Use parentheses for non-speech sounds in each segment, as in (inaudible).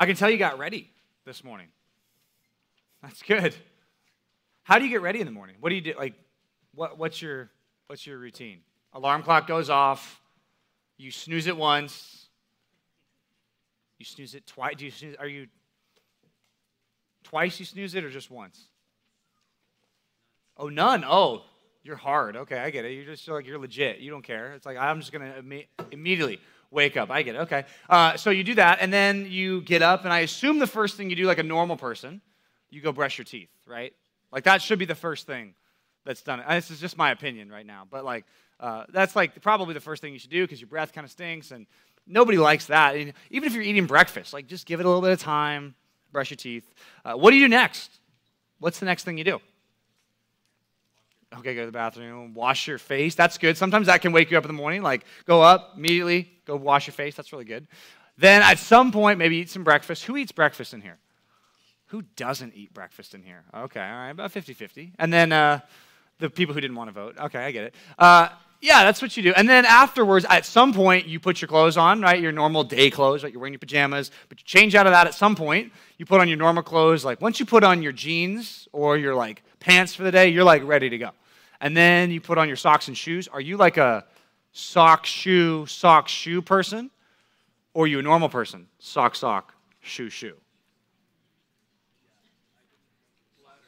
I can tell you got ready this morning. That's good. How do you get ready in the morning? What do you do? Like, what, what's your what's your routine? Alarm clock goes off. You snooze it once. You snooze it twice. Do you snooze? Are you twice? You snooze it or just once? Oh, none. Oh, you're hard. Okay, I get it. You're just like you're legit. You don't care. It's like I'm just gonna imme- immediately wake up. I get it. Okay. Uh, so you do that, and then you get up, and I assume the first thing you do, like a normal person, you go brush your teeth, right? Like that should be the first thing that's done. And this is just my opinion right now, but like uh, that's like probably the first thing you should do because your breath kind of stinks, and nobody likes that. And even if you're eating breakfast, like just give it a little bit of time, brush your teeth. Uh, what do you do next? What's the next thing you do? Okay, go to the bathroom, wash your face. That's good. Sometimes that can wake you up in the morning. Like, go up immediately, go wash your face. That's really good. Then at some point, maybe eat some breakfast. Who eats breakfast in here? Who doesn't eat breakfast in here? Okay, all right, about 50 50. And then uh, the people who didn't want to vote. Okay, I get it. Uh, yeah, that's what you do. And then afterwards, at some point, you put your clothes on, right? Your normal day clothes, right? You're wearing your pajamas, but you change out of that at some point. You put on your normal clothes. Like once you put on your jeans or your like pants for the day, you're like ready to go. And then you put on your socks and shoes. Are you like a sock, shoe, sock, shoe person? Or are you a normal person? Sock, sock, shoe, shoe.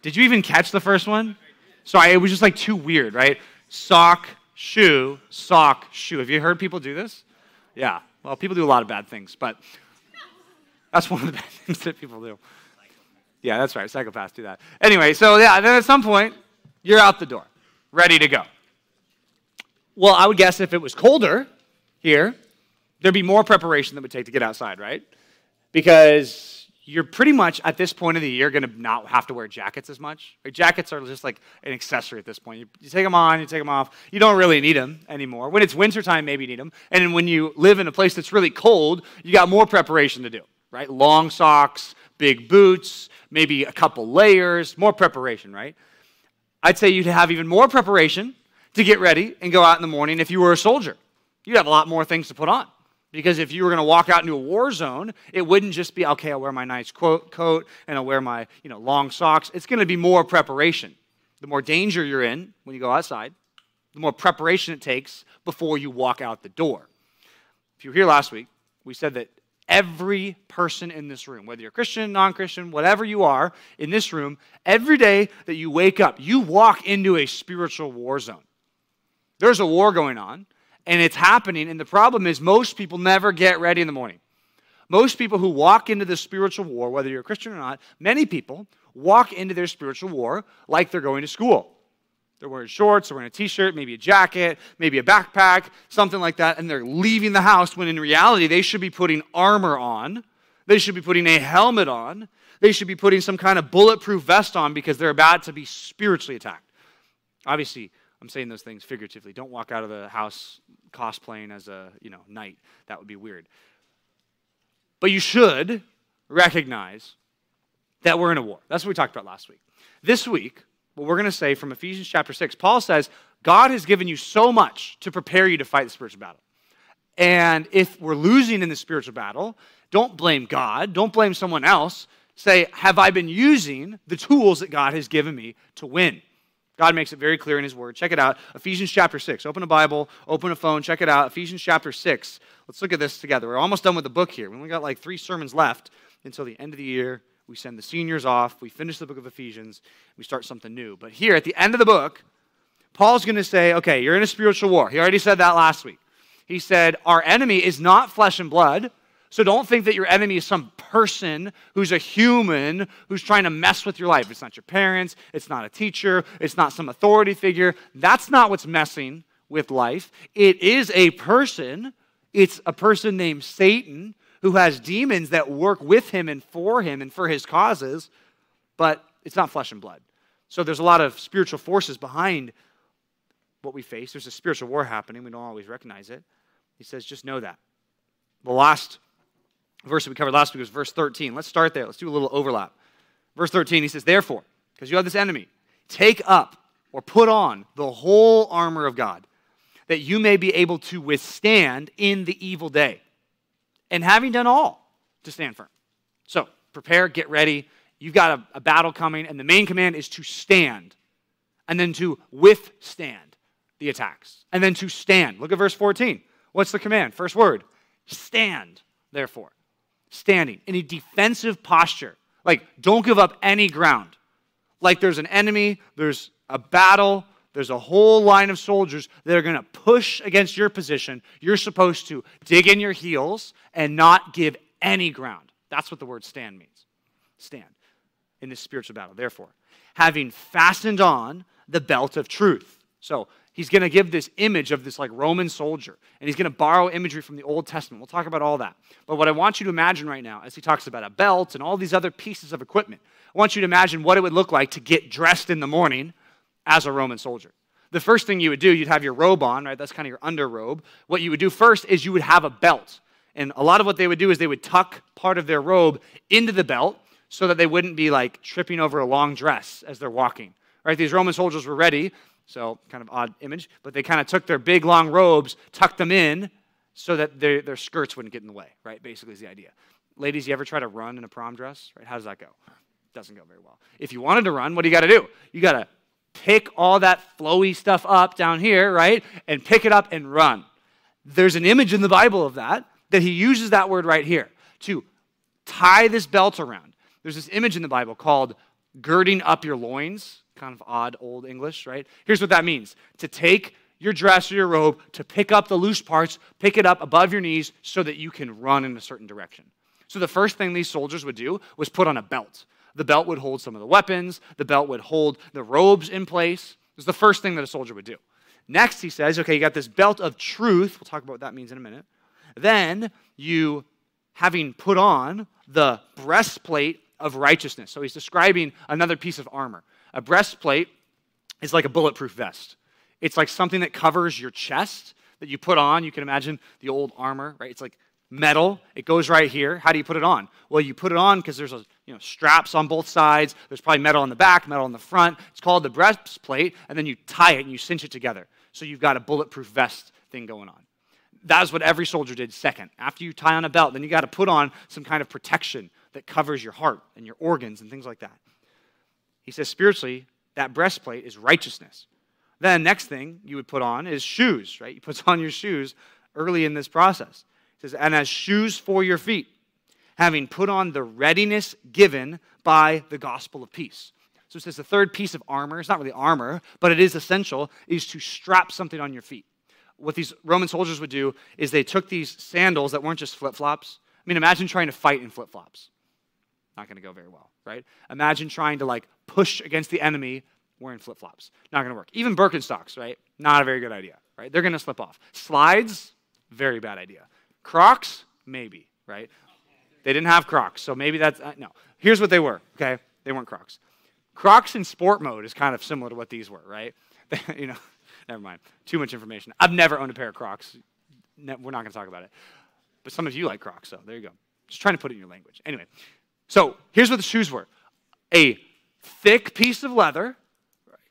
Did you even catch the first one? Sorry, it was just like too weird, right? Sock, shoe, sock, shoe. Have you heard people do this? Yeah. Well, people do a lot of bad things, but that's one of the (laughs) bad things that people do. Yeah, that's right. Psychopaths do that. Anyway, so yeah, then at some point, you're out the door, ready to go. Well, I would guess if it was colder here, there'd be more preparation that would take to get outside, right? Because you're pretty much at this point of the year going to not have to wear jackets as much. Jackets are just like an accessory at this point. You, you, take them on, you take them off. You don't really need them anymore. When it's wintertime, maybe you need them. And when you live in a place that's really cold, you got more preparation to do, right? Long socks, big boots, maybe a couple layers, more preparation, right? I'd say you'd have even more preparation to get ready and go out in the morning if you were a soldier. You'd have a lot more things to put on. Because if you were going to walk out into a war zone, it wouldn't just be, okay, I'll wear my nice coat and I'll wear my you know, long socks. It's going to be more preparation. The more danger you're in when you go outside, the more preparation it takes before you walk out the door. If you were here last week, we said that every person in this room, whether you're Christian, non Christian, whatever you are in this room, every day that you wake up, you walk into a spiritual war zone. There's a war going on and it's happening. And the problem is, most people never get ready in the morning. Most people who walk into the spiritual war, whether you're a Christian or not, many people walk into their spiritual war like they're going to school. They're wearing shorts, they're wearing a t shirt, maybe a jacket, maybe a backpack, something like that, and they're leaving the house when in reality they should be putting armor on. They should be putting a helmet on. They should be putting some kind of bulletproof vest on because they're about to be spiritually attacked. Obviously, I'm saying those things figuratively. Don't walk out of the house cosplaying as a, you know, knight. That would be weird. But you should recognize that we're in a war. That's what we talked about last week. This week, what we're going to say from Ephesians chapter 6, Paul says, God has given you so much to prepare you to fight the spiritual battle. And if we're losing in the spiritual battle, don't blame God, don't blame someone else. Say, have I been using the tools that God has given me to win? God makes it very clear in His Word. Check it out. Ephesians chapter 6. Open a Bible, open a phone, check it out. Ephesians chapter 6. Let's look at this together. We're almost done with the book here. We only got like three sermons left until the end of the year. We send the seniors off. We finish the book of Ephesians. We start something new. But here at the end of the book, Paul's going to say, okay, you're in a spiritual war. He already said that last week. He said, Our enemy is not flesh and blood so don't think that your enemy is some person who's a human who's trying to mess with your life. It's not your parents, it's not a teacher, it's not some authority figure. That's not what's messing with life. It is a person, it's a person named Satan who has demons that work with him and for him and for his causes, but it's not flesh and blood. So there's a lot of spiritual forces behind what we face. There's a spiritual war happening. We don't always recognize it. He says, just know that. The last verse that we covered last week was verse 13. Let's start there. Let's do a little overlap. Verse 13, he says, Therefore, because you have this enemy, take up or put on the whole armor of God, that you may be able to withstand in the evil day. And having done all, to stand firm. So prepare, get ready. You've got a, a battle coming, and the main command is to stand and then to withstand the attacks and then to stand. Look at verse 14. What's the command? First word stand, therefore. Standing in a defensive posture. Like, don't give up any ground. Like, there's an enemy, there's a battle, there's a whole line of soldiers that are going to push against your position. You're supposed to dig in your heels and not give any ground. That's what the word stand means. Stand in this spiritual battle. Therefore, having fastened on the belt of truth. So, he's going to give this image of this like Roman soldier, and he's going to borrow imagery from the Old Testament. We'll talk about all that. But what I want you to imagine right now, as he talks about a belt and all these other pieces of equipment, I want you to imagine what it would look like to get dressed in the morning as a Roman soldier. The first thing you would do, you'd have your robe on, right? That's kind of your underrobe. What you would do first is you would have a belt. And a lot of what they would do is they would tuck part of their robe into the belt so that they wouldn't be like tripping over a long dress as they're walking. Right? These Roman soldiers were ready, so kind of odd image, but they kind of took their big long robes, tucked them in so that their, their skirts wouldn't get in the way, right? Basically is the idea. Ladies, you ever try to run in a prom dress? Right? How does that go? Doesn't go very well. If you wanted to run, what do you got to do? You got to pick all that flowy stuff up down here, right? And pick it up and run. There's an image in the Bible of that, that he uses that word right here to tie this belt around. There's this image in the Bible called girding up your loins, kind of odd old English, right? Here's what that means to take your dress or your robe, to pick up the loose parts, pick it up above your knees so that you can run in a certain direction. So the first thing these soldiers would do was put on a belt. The belt would hold some of the weapons, the belt would hold the robes in place. It was the first thing that a soldier would do. Next, he says, okay, you got this belt of truth. We'll talk about what that means in a minute. Then you, having put on the breastplate of righteousness. So he's describing another piece of armor. A breastplate is like a bulletproof vest. It's like something that covers your chest that you put on. You can imagine the old armor, right? It's like metal. It goes right here. How do you put it on? Well, you put it on because there's a, you know, straps on both sides. There's probably metal on the back, metal on the front. It's called the breastplate, and then you tie it and you cinch it together. So you've got a bulletproof vest thing going on. That's what every soldier did second. After you tie on a belt, then you got to put on some kind of protection that covers your heart and your organs and things like that. He says spiritually, that breastplate is righteousness. Then next thing you would put on is shoes, right? You put (laughs) on your shoes early in this process. Says, and as shoes for your feet, having put on the readiness given by the gospel of peace. So it says the third piece of armor, it's not really armor, but it is essential, is to strap something on your feet. What these Roman soldiers would do is they took these sandals that weren't just flip flops. I mean, imagine trying to fight in flip flops. Not going to go very well, right? Imagine trying to like push against the enemy wearing flip flops. Not going to work. Even Birkenstocks, right? Not a very good idea, right? They're going to slip off. Slides, very bad idea. Crocs, maybe, right? They didn't have Crocs, so maybe that's uh, no. Here's what they were, okay? They weren't Crocs. Crocs in sport mode is kind of similar to what these were, right? (laughs) you know, never mind. Too much information. I've never owned a pair of Crocs. we're not going to talk about it. But some of you like Crocs, so there you go. Just trying to put it in your language. Anyway, so here's what the shoes were a thick piece of leather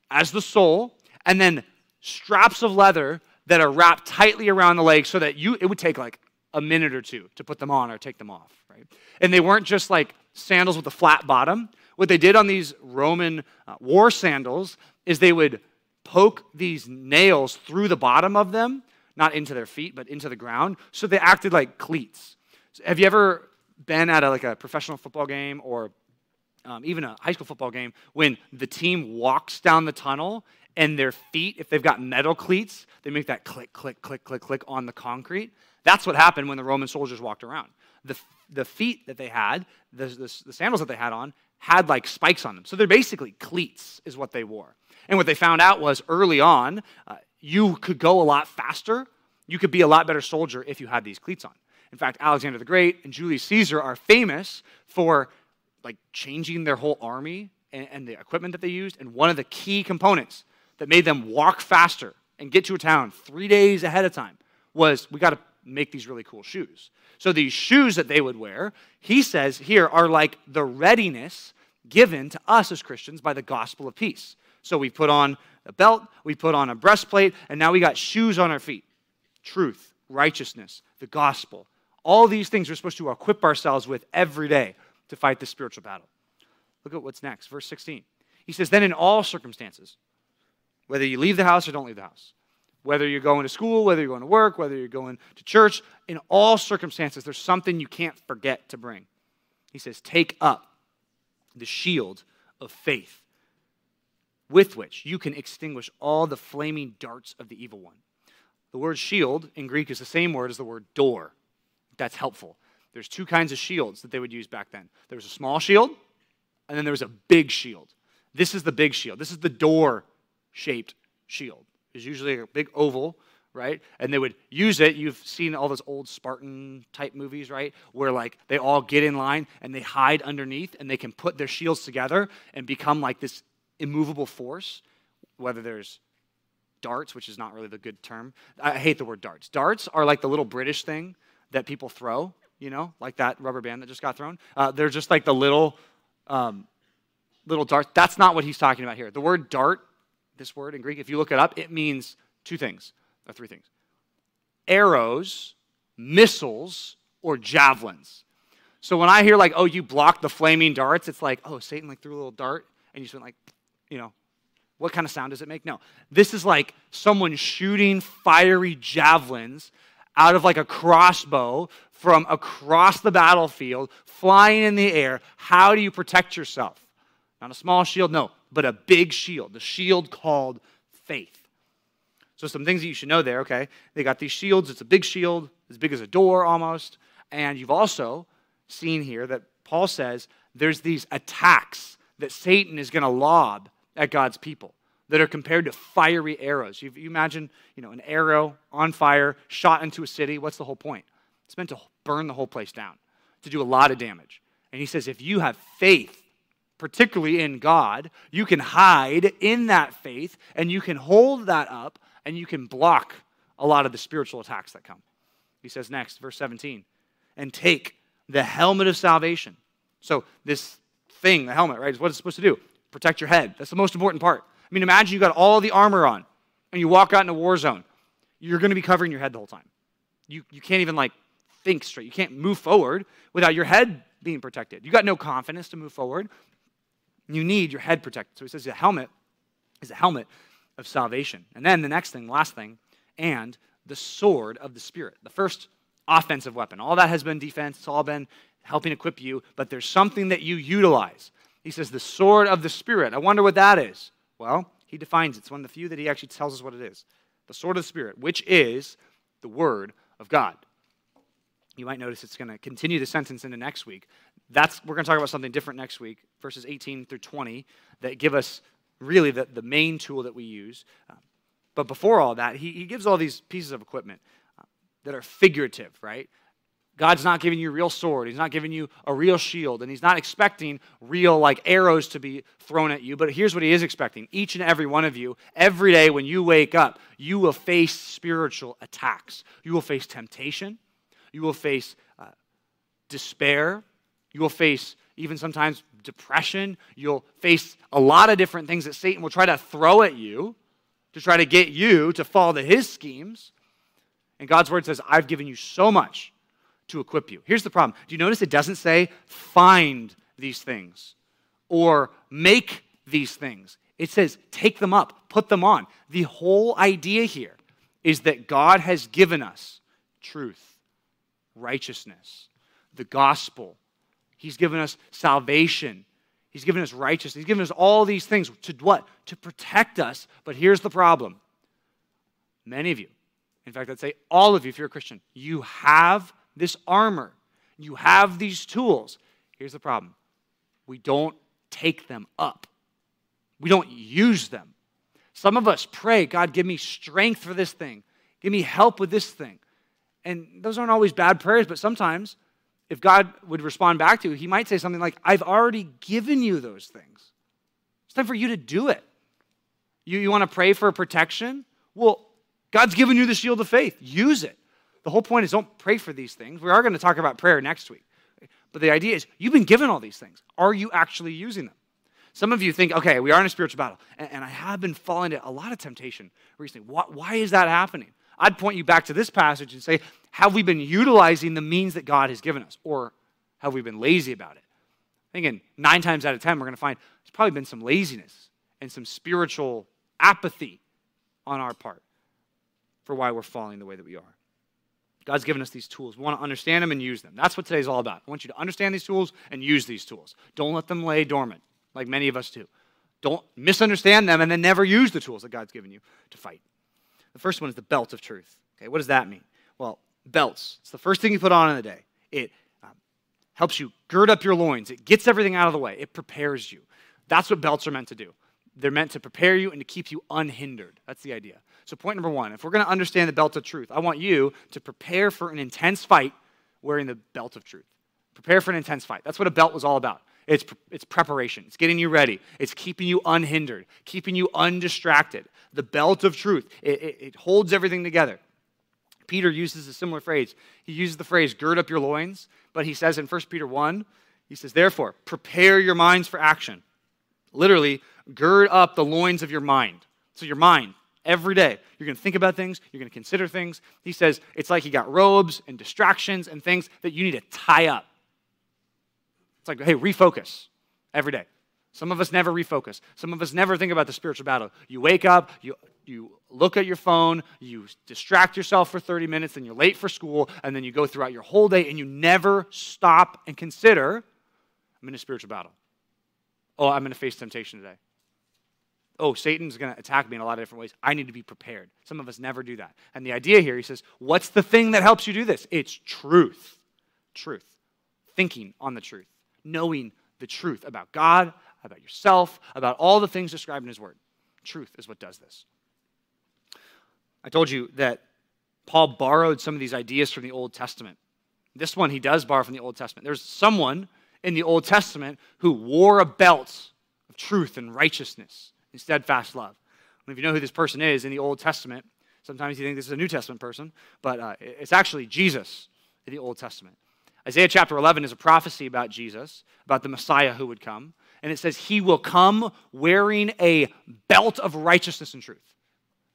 as the sole, and then straps of leather that are wrapped tightly around the leg so that you it would take like a minute or two to put them on or take them off, right? And they weren't just like sandals with a flat bottom. What they did on these Roman uh, war sandals is they would poke these nails through the bottom of them, not into their feet, but into the ground, so they acted like cleats. So have you ever been at a, like a professional football game or um, even a high school football game when the team walks down the tunnel and their feet, if they've got metal cleats, they make that click, click, click, click, click on the concrete. That's what happened when the Roman soldiers walked around. The, the feet that they had, the, the, the sandals that they had on, had like spikes on them. So they're basically cleats, is what they wore. And what they found out was early on, uh, you could go a lot faster. You could be a lot better soldier if you had these cleats on. In fact, Alexander the Great and Julius Caesar are famous for like changing their whole army and, and the equipment that they used. And one of the key components that made them walk faster and get to a town three days ahead of time was we got to make these really cool shoes. So these shoes that they would wear, he says here, are like the readiness given to us as Christians by the gospel of peace. So we put on a belt, we put on a breastplate, and now we got shoes on our feet. Truth, righteousness, the gospel. All these things we're supposed to equip ourselves with every day to fight this spiritual battle. Look at what's next, verse 16. He says, Then in all circumstances, whether you leave the house or don't leave the house, whether you're going to school, whether you're going to work, whether you're going to church, in all circumstances, there's something you can't forget to bring. He says, Take up the shield of faith with which you can extinguish all the flaming darts of the evil one. The word shield in Greek is the same word as the word door. That's helpful. There's two kinds of shields that they would use back then. There was a small shield, and then there was a big shield. This is the big shield. This is the door shaped shield. It's usually a big oval, right? And they would use it. You've seen all those old Spartan type movies, right? Where like they all get in line and they hide underneath and they can put their shields together and become like this immovable force, whether there's darts, which is not really the good term. I hate the word darts. Darts are like the little British thing that people throw, you know, like that rubber band that just got thrown. Uh, they're just like the little, um, little darts. That's not what he's talking about here. The word dart, this word in Greek, if you look it up, it means two things, or three things arrows, missiles, or javelins. So when I hear like, oh, you blocked the flaming darts, it's like, oh, Satan like threw a little dart and you just went like, you know, what kind of sound does it make? No. This is like someone shooting fiery javelins out of like a crossbow from across the battlefield, flying in the air. How do you protect yourself? Not a small shield, no, but a big shield, the shield called faith. So, some things that you should know there, okay? They got these shields. It's a big shield, as big as a door almost. And you've also seen here that Paul says there's these attacks that Satan is going to lob at God's people that are compared to fiery arrows. You, you imagine, you know, an arrow on fire shot into a city. What's the whole point? It's meant to burn the whole place down, to do a lot of damage. And he says, if you have faith, particularly in God, you can hide in that faith and you can hold that up and you can block a lot of the spiritual attacks that come. He says next, verse 17, and take the helmet of salvation. So, this thing, the helmet, right, is what it's supposed to do protect your head. That's the most important part. I mean, imagine you got all the armor on and you walk out in a war zone. You're going to be covering your head the whole time. You, you can't even like think straight. You can't move forward without your head being protected. You got no confidence to move forward. You need your head protected. So he says the helmet is a helmet of salvation. And then the next thing, last thing, and the sword of the Spirit. The first offensive weapon. All that has been defense, it's all been helping equip you, but there's something that you utilize. He says the sword of the Spirit. I wonder what that is. Well, he defines it. It's one of the few that he actually tells us what it is. The sword of the Spirit, which is the Word of God. You might notice it's going to continue the sentence into next week. That's we're going to talk about something different next week, verses 18 through 20, that give us really the, the main tool that we use. Uh, but before all that, he, he gives all these pieces of equipment uh, that are figurative, right? God's not giving you a real sword. He's not giving you a real shield. And He's not expecting real, like, arrows to be thrown at you. But here's what He is expecting each and every one of you, every day when you wake up, you will face spiritual attacks. You will face temptation. You will face uh, despair. You will face even sometimes depression. You'll face a lot of different things that Satan will try to throw at you to try to get you to fall to his schemes. And God's word says, I've given you so much to equip you. Here's the problem. Do you notice it doesn't say find these things or make these things? It says take them up, put them on. The whole idea here is that God has given us truth, righteousness, the gospel. He's given us salvation. He's given us righteousness. He's given us all these things to what? To protect us. But here's the problem. Many of you, in fact, I'd say all of you, if you're a Christian, you have this armor. You have these tools. Here's the problem we don't take them up, we don't use them. Some of us pray, God, give me strength for this thing, give me help with this thing. And those aren't always bad prayers, but sometimes if God would respond back to you, he might say something like, I've already given you those things. It's time for you to do it. You, you want to pray for protection? Well, God's given you the shield of faith. Use it. The whole point is don't pray for these things. We are going to talk about prayer next week. But the idea is you've been given all these things. Are you actually using them? Some of you think, okay, we are in a spiritual battle, and, and I have been falling into a lot of temptation recently. Why, why is that happening? I'd point you back to this passage and say, have we been utilizing the means that God has given us? Or have we been lazy about it? Again, nine times out of ten, we're going to find there's probably been some laziness and some spiritual apathy on our part for why we're falling the way that we are. God's given us these tools. We want to understand them and use them. That's what today's all about. I want you to understand these tools and use these tools. Don't let them lay dormant, like many of us do. Don't misunderstand them and then never use the tools that God's given you to fight. The first one is the belt of truth. Okay, what does that mean? Well, belts. It's the first thing you put on in the day. It um, helps you gird up your loins. It gets everything out of the way. It prepares you. That's what belts are meant to do. They're meant to prepare you and to keep you unhindered. That's the idea. So, point number one if we're going to understand the belt of truth, I want you to prepare for an intense fight wearing the belt of truth. Prepare for an intense fight. That's what a belt was all about. It's, it's preparation, it's getting you ready, it's keeping you unhindered, keeping you undistracted. The belt of truth, it, it, it holds everything together. Peter uses a similar phrase. He uses the phrase, gird up your loins, but he says in 1 Peter 1, he says, therefore, prepare your minds for action. Literally, gird up the loins of your mind. So, your mind, every day, you're going to think about things, you're going to consider things. He says it's like you got robes and distractions and things that you need to tie up. It's like, hey, refocus every day. Some of us never refocus. Some of us never think about the spiritual battle. You wake up, you, you look at your phone, you distract yourself for 30 minutes, then you're late for school, and then you go throughout your whole day and you never stop and consider I'm in a spiritual battle. Oh, I'm going to face temptation today. Oh, Satan's going to attack me in a lot of different ways. I need to be prepared. Some of us never do that. And the idea here, he says, what's the thing that helps you do this? It's truth. Truth. Thinking on the truth. Knowing the truth about God, about yourself, about all the things described in his word. Truth is what does this. I told you that Paul borrowed some of these ideas from the Old Testament. This one he does borrow from the Old Testament. There's someone in the Old Testament who wore a belt of truth and righteousness and steadfast love. And if you know who this person is in the Old Testament, sometimes you think this is a New Testament person, but uh, it's actually Jesus in the Old Testament. Isaiah chapter 11 is a prophecy about Jesus, about the Messiah who would come. And it says, He will come wearing a belt of righteousness and truth.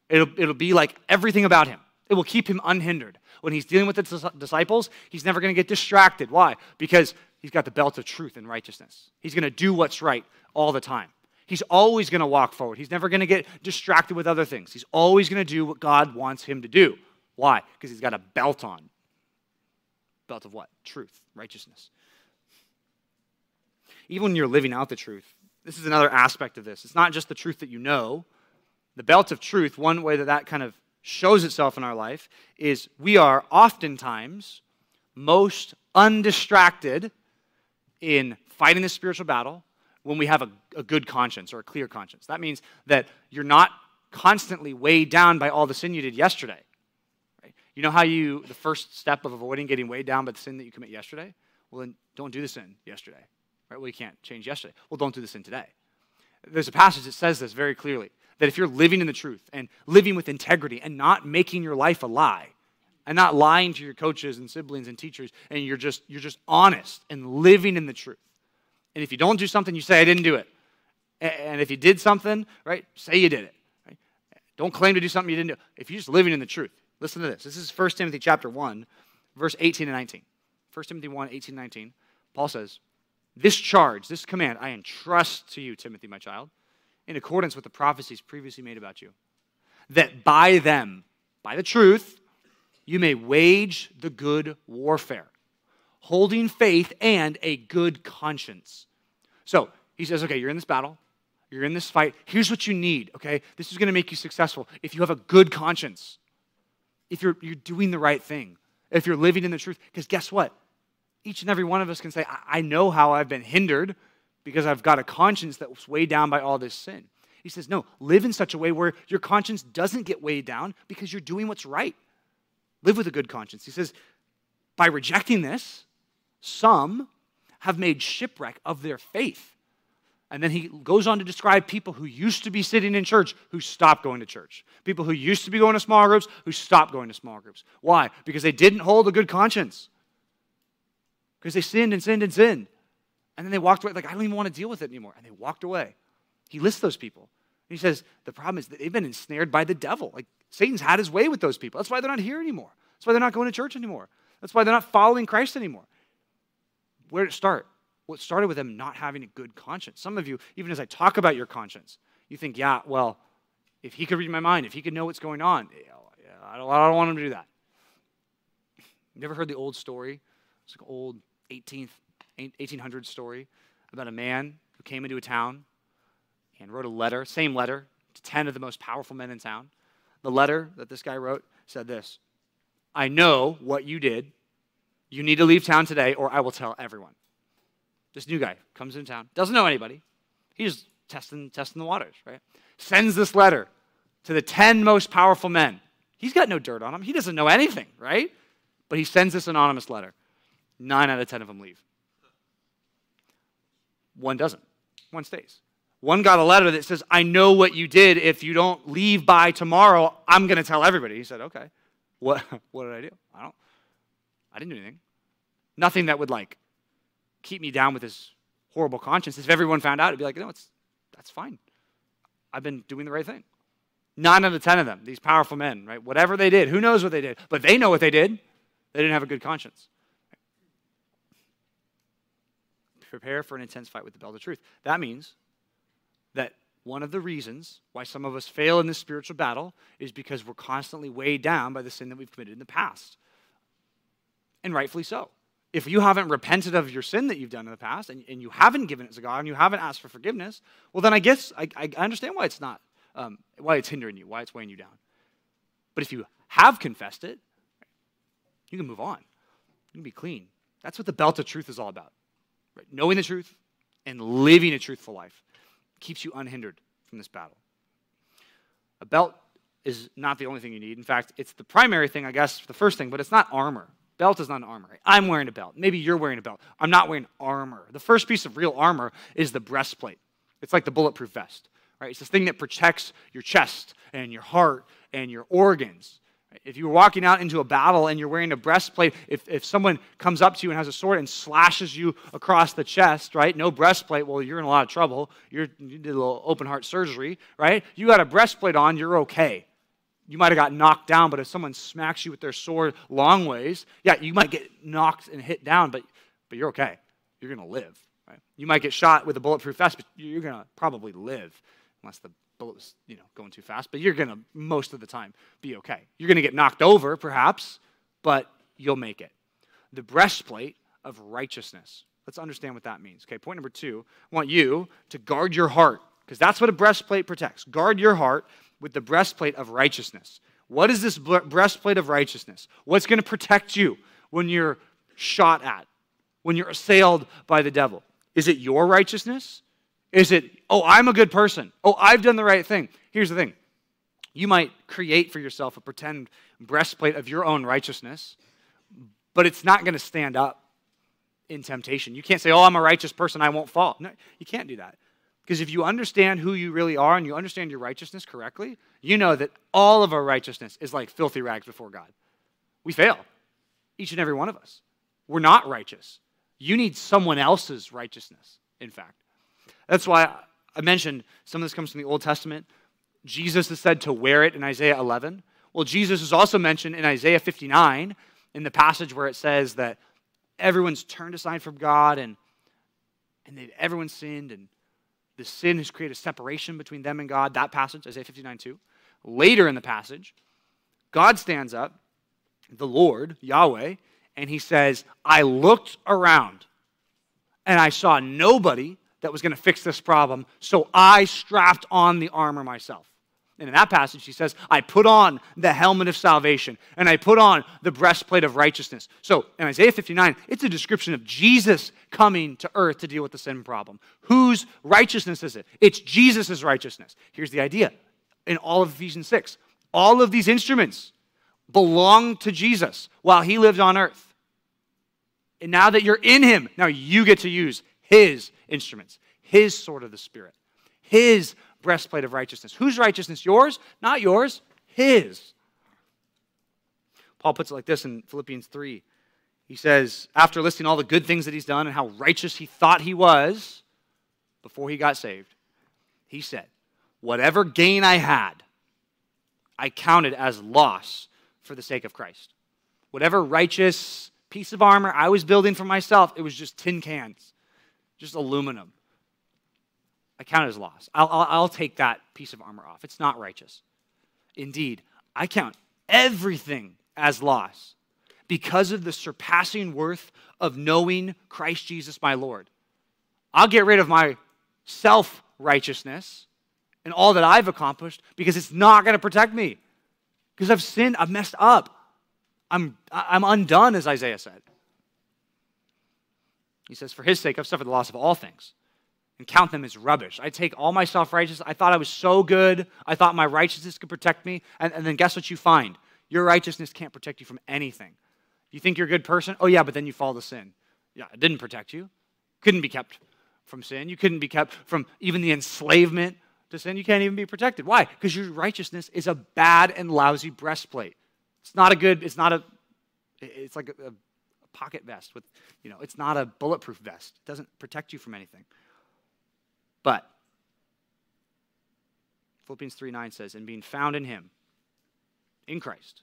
It'll, it'll be like everything about him. It will keep him unhindered. When he's dealing with the disciples, he's never going to get distracted. Why? Because he's got the belt of truth and righteousness. He's going to do what's right all the time. He's always going to walk forward. He's never going to get distracted with other things. He's always going to do what God wants him to do. Why? Because he's got a belt on. Belt of what? Truth, righteousness. Even when you're living out the truth, this is another aspect of this. It's not just the truth that you know. The belt of truth, one way that that kind of shows itself in our life is we are oftentimes most undistracted in fighting the spiritual battle when we have a, a, good conscience or a clear conscience. That means that you're not constantly weighed down by all the sin you did yesterday. You know how you, the first step of avoiding getting weighed down by the sin that you commit yesterday? Well, then don't do the sin yesterday. Right? Well, you can't change yesterday. Well, don't do the sin today. There's a passage that says this very clearly that if you're living in the truth and living with integrity and not making your life a lie, and not lying to your coaches and siblings and teachers, and you're just you're just honest and living in the truth and if you don't do something, you say, I didn't do it. And if you did something, right, say you did it. Right? Don't claim to do something you didn't do. If you're just living in the truth, listen to this. This is 1 Timothy chapter 1, verse 18 and 19. 1 Timothy 1, 18 and 19. Paul says, This charge, this command, I entrust to you, Timothy, my child, in accordance with the prophecies previously made about you, that by them, by the truth, you may wage the good warfare holding faith, and a good conscience. So he says, okay, you're in this battle, you're in this fight. Here's what you need, okay? This is going to make you successful if you have a good conscience, if you're, you're doing the right thing, if you're living in the truth. Because guess what? Each and every one of us can say, I, I know how I've been hindered because I've got a conscience that's weighed down by all this sin. He says, no, live in such a way where your conscience doesn't get weighed down because you're doing what's right. Live with a good conscience. He says, by rejecting this, some have made shipwreck of their faith. And then he goes on to describe people who used to be sitting in church who stopped going to church. People who used to be going to small groups who stopped going to small groups. Why? Because they didn't hold a good conscience. Because they sinned and sinned and sinned. And then they walked away, like, I don't even want to deal with it anymore. And they walked away. He lists those people. He says, the problem is that they've been ensnared by the devil. Like, Satan's had his way with those people. That's why they're not here anymore. That's why they're not going to church anymore. That's why they're not following Christ anymore. Where did it start? What started with them not having a good conscience. Some of you, even as I talk about your conscience, you think, yeah, well, if he could read my mind, if he could know what's going on, I don't, I don't want him to do that. You ever heard the old story? It's like an old 18th, 1800 story about a man who came into a town and wrote a letter, same letter, to 10 of the most powerful men in town. The letter that this guy wrote said this I know what you did. You need to leave town today, or I will tell everyone. This new guy comes into town, doesn't know anybody. He's testing, testing the waters, right? Sends this letter to the 10 most powerful men. He's got no dirt on him. He doesn't know anything, right? But he sends this anonymous letter. Nine out of 10 of them leave. One doesn't. One stays. One got a letter that says, I know what you did. If you don't leave by tomorrow, I'm going to tell everybody. He said, Okay. What, (laughs) what did I do? I don't, I didn't do anything. Nothing that would like keep me down with this horrible conscience. If everyone found out, it'd be like, no, it's, that's fine. I've been doing the right thing. Nine out of ten of them, these powerful men, right? Whatever they did, who knows what they did, but they know what they did. They didn't have a good conscience. Prepare for an intense fight with the belt of truth. That means that one of the reasons why some of us fail in this spiritual battle is because we're constantly weighed down by the sin that we've committed in the past. And rightfully so. If you haven't repented of your sin that you've done in the past and, and you haven't given it to God and you haven't asked for forgiveness, well, then I guess I, I understand why it's not, um, why it's hindering you, why it's weighing you down. But if you have confessed it, you can move on. You can be clean. That's what the belt of truth is all about. Right? Knowing the truth and living a truthful life keeps you unhindered from this battle. A belt is not the only thing you need. In fact, it's the primary thing, I guess, the first thing, but it's not armor. Belt is not an armor. I'm wearing a belt. Maybe you're wearing a belt. I'm not wearing armor. The first piece of real armor is the breastplate. It's like the bulletproof vest, right? It's this thing that protects your chest and your heart and your organs. If you're walking out into a battle and you're wearing a breastplate, if, if someone comes up to you and has a sword and slashes you across the chest, right? No breastplate, well, you're in a lot of trouble. You're, you did a little open heart surgery, right? You got a breastplate on, you're okay. You might have got knocked down, but if someone smacks you with their sword long ways, yeah, you might get knocked and hit down, but, but you're okay. You're going to live. Right? You might get shot with a bulletproof vest, but you're going to probably live, unless the bullet was, you know, going too fast, but you're going to, most of the time, be okay. You're going to get knocked over, perhaps, but you'll make it. The breastplate of righteousness. Let's understand what that means. Okay, point number two I want you to guard your heart, because that's what a breastplate protects. Guard your heart with the breastplate of righteousness. What is this breastplate of righteousness? What's going to protect you when you're shot at, when you're assailed by the devil? Is it your righteousness? Is it, oh, I'm a good person. Oh, I've done the right thing. Here's the thing you might create for yourself a pretend breastplate of your own righteousness, but it's not going to stand up in temptation. You can't say, oh, I'm a righteous person, I won't fall. No, you can't do that. Because if you understand who you really are and you understand your righteousness correctly, you know that all of our righteousness is like filthy rags before God. We fail, each and every one of us. We're not righteous. You need someone else's righteousness, in fact. That's why I mentioned some of this comes from the Old Testament. Jesus is said to wear it in Isaiah 11. Well, Jesus is also mentioned in Isaiah 59 in the passage where it says that everyone's turned aside from God and, and everyone's sinned and the sin has created a separation between them and God. That passage, Isaiah 59 2. Later in the passage, God stands up, the Lord, Yahweh, and he says, I looked around and I saw nobody that was going to fix this problem, so I strapped on the armor myself. And in that passage, he says, I put on the helmet of salvation and I put on the breastplate of righteousness. So in Isaiah 59, it's a description of Jesus coming to earth to deal with the sin problem. Whose righteousness is it? It's Jesus' righteousness. Here's the idea in all of Ephesians 6 all of these instruments belong to Jesus while he lived on earth. And now that you're in him, now you get to use his instruments, his sword of the Spirit, his breastplate of righteousness. Whose righteousness? Yours? Not yours, his. Paul puts it like this in Philippians 3. He says, after listing all the good things that he's done and how righteous he thought he was before he got saved, he said, Whatever gain I had, I counted as loss for the sake of Christ. Whatever righteous piece of armor I was building for myself, it was just tin cans just aluminum. I count as loss. I'll, I'll, I'll take that piece of armor off. It's not righteous. Indeed, I count everything as loss because of the surpassing worth of knowing Christ Jesus my Lord. I'll get rid of my self righteousness and all that I've accomplished because it's not going to protect me. Because I've sinned, I've messed up. I'm, I'm undone, as Isaiah said. He says, For his sake, I've suffered the loss of all things and count them as rubbish. I take all my self righteousness. I thought I was so good. I thought my righteousness could protect me. And, and, then guess what you find? Your righteousness can't protect you from anything. You think you're a good person? Oh, yeah, but then you fall to sin. Yeah, it didn't protect you. Couldn't be kept from sin. You couldn't be kept from even the enslavement to sin. You can't even be protected. Why? Because your righteousness is a bad and lousy breastplate. It's not a good, it's not a, it's like a, a pocket vest with, you know, it's not a bulletproof vest. It doesn't protect you from anything. But Philippians 3 9 says, and being found in him, in Christ,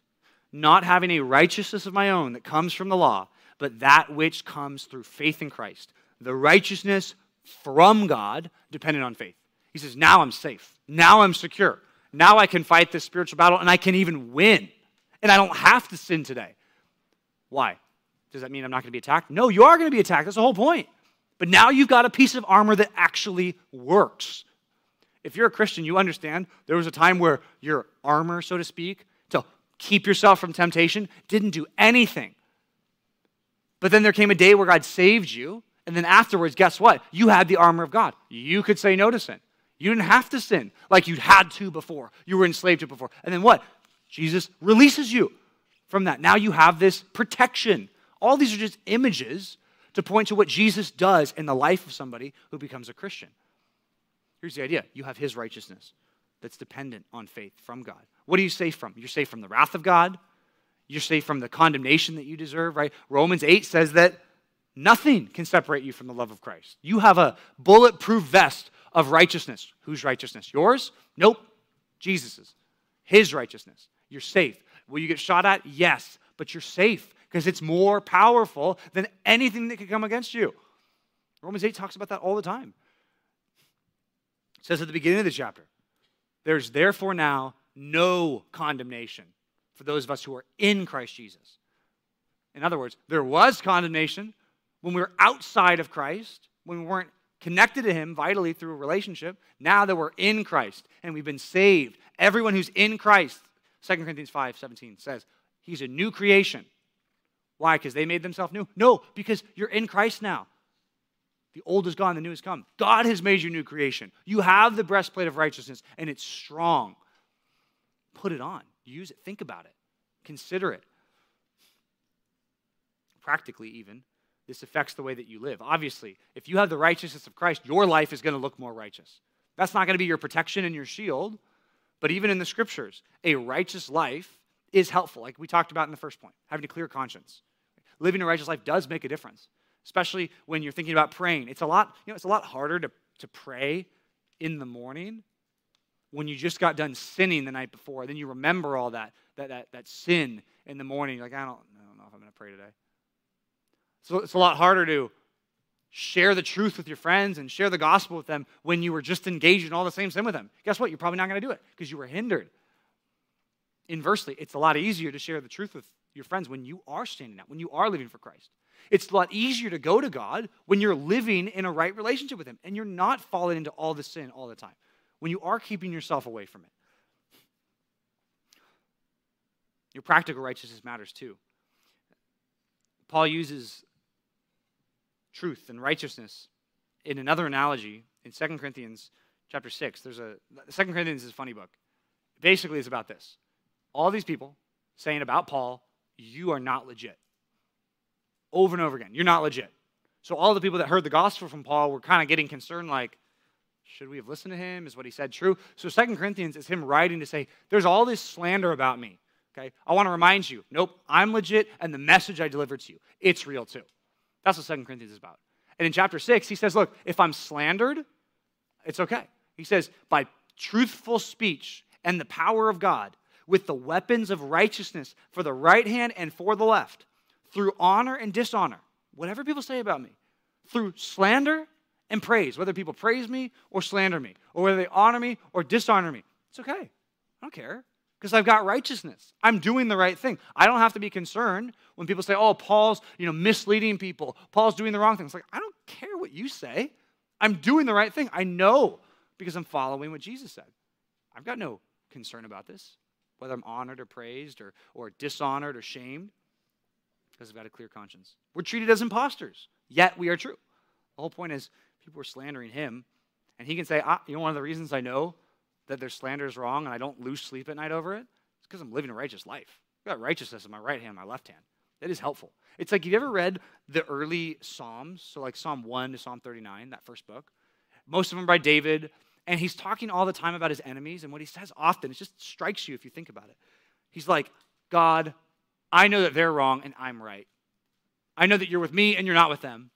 not having a righteousness of my own that comes from the law, but that which comes through faith in Christ, the righteousness from God dependent on faith. He says, Now I'm safe. Now I'm secure. Now I can fight this spiritual battle and I can even win. And I don't have to sin today. Why? Does that mean I'm not going to be attacked? No, you are going to be attacked. That's the whole point. But now you've got a piece of armor that actually works. If you're a Christian, you understand there was a time where your armor, so to speak, to keep yourself from temptation, didn't do anything. But then there came a day where God saved you, and then afterwards, guess what? You had the armor of God. You could say no to sin. You didn't have to sin like you'd had to before. You were enslaved to before. And then what? Jesus releases you from that. Now you have this protection. All these are just images to point to what Jesus does in the life of somebody who becomes a Christian. Here's the idea you have his righteousness that's dependent on faith from God. What are you safe from? You're safe from the wrath of God. You're safe from the condemnation that you deserve, right? Romans 8 says that nothing can separate you from the love of Christ. You have a bulletproof vest of righteousness. Whose righteousness? Yours? Nope. Jesus's. His righteousness. You're safe. Will you get shot at? Yes, but you're safe because it's more powerful than anything that could come against you. Romans 8 talks about that all the time. It says at the beginning of the chapter, there's therefore now no condemnation for those of us who are in Christ Jesus. In other words, there was condemnation when we were outside of Christ, when we weren't connected to Him vitally through a relationship. Now that we're in Christ and we've been saved, everyone who's in Christ, 2 Corinthians 5 17 says, He's a new creation. Why? Because they made themselves new? No, because you're in Christ now. The old is gone, the new has come. God has made you new creation. You have the breastplate of righteousness, and it's strong. Put it on, use it, think about it, consider it. Practically, even, this affects the way that you live. Obviously, if you have the righteousness of Christ, your life is going to look more righteous. That's not going to be your protection and your shield, but even in the scriptures, a righteous life is helpful, like we talked about in the first point, having a clear conscience. Living a righteous life does make a difference, especially when you're thinking about praying. It's a lot, you know, it's a lot harder to, to pray in the morning when you just got done sinning the night before. Then you remember all that, that, that, that sin in the morning. You're like, I don't, I don't know if I'm going to pray today. So it's a lot harder to share the truth with your friends and share the gospel with them when you were just engaged in all the same sin with them. Guess what? You're probably not going to do it because you were hindered. Inversely, it's a lot easier to share the truth with your friends when you are standing out, when you are living for Christ. It's a lot easier to go to God when you're living in a right relationship with Him and you're not falling into all the sin all the time, when you are keeping yourself away from it. Your practical righteousness matters too. Paul uses truth and righteousness in another analogy in 2 Corinthians chapter 6. There's a 2 Corinthians is a funny book. Basically, it's about this all these people saying about Paul, you are not legit. Over and over again, you're not legit. So all the people that heard the gospel from Paul were kind of getting concerned, like, should we have listened to him? Is what he said true? So Second Corinthians is him writing to say, there's all this slander about me. Okay? I want to remind you, nope, I'm legit, and the message I delivered to you, it's real too. That's what Second Corinthians is about. And in chapter 6, he says, look, if I'm slandered, it's okay. He says, by truthful speech and the power of God, with the weapons of righteousness for the right hand and for the left, through honor and dishonor, whatever people say about me, through slander and praise, whether people praise me or slander me, or whether they honor me or dishonor me. It's okay. I don't care because I've got righteousness. I'm doing the right thing. I don't have to be concerned when people say, "Oh, Paul's, you know, misleading people. Paul's doing the wrong thing." It's like, I don't care what you say. I'm doing the right thing. I know because I'm following what Jesus said. I've got no concern about this, whether I'm honored or praised or, or dishonored or shamed, because I've got a clear conscience. We're treated as imposters, yet we are true. The whole point is people are slandering him, and he can say, ah, you know, one of the reasons I know that their slander is wrong and I don't lose sleep at night over it? It's because I'm living a righteous life. I've got righteousness in my right hand, my left hand. That is helpful. It's like, have you ever read the early Psalms? So, like Psalm 1 to Psalm 39, that first book. Most of them by David. And he's talking all the time about his enemies. And what he says often, it just strikes you if you think about it. He's like, God, I know that they're wrong and I'm right. I know that you're with me and you're not with them.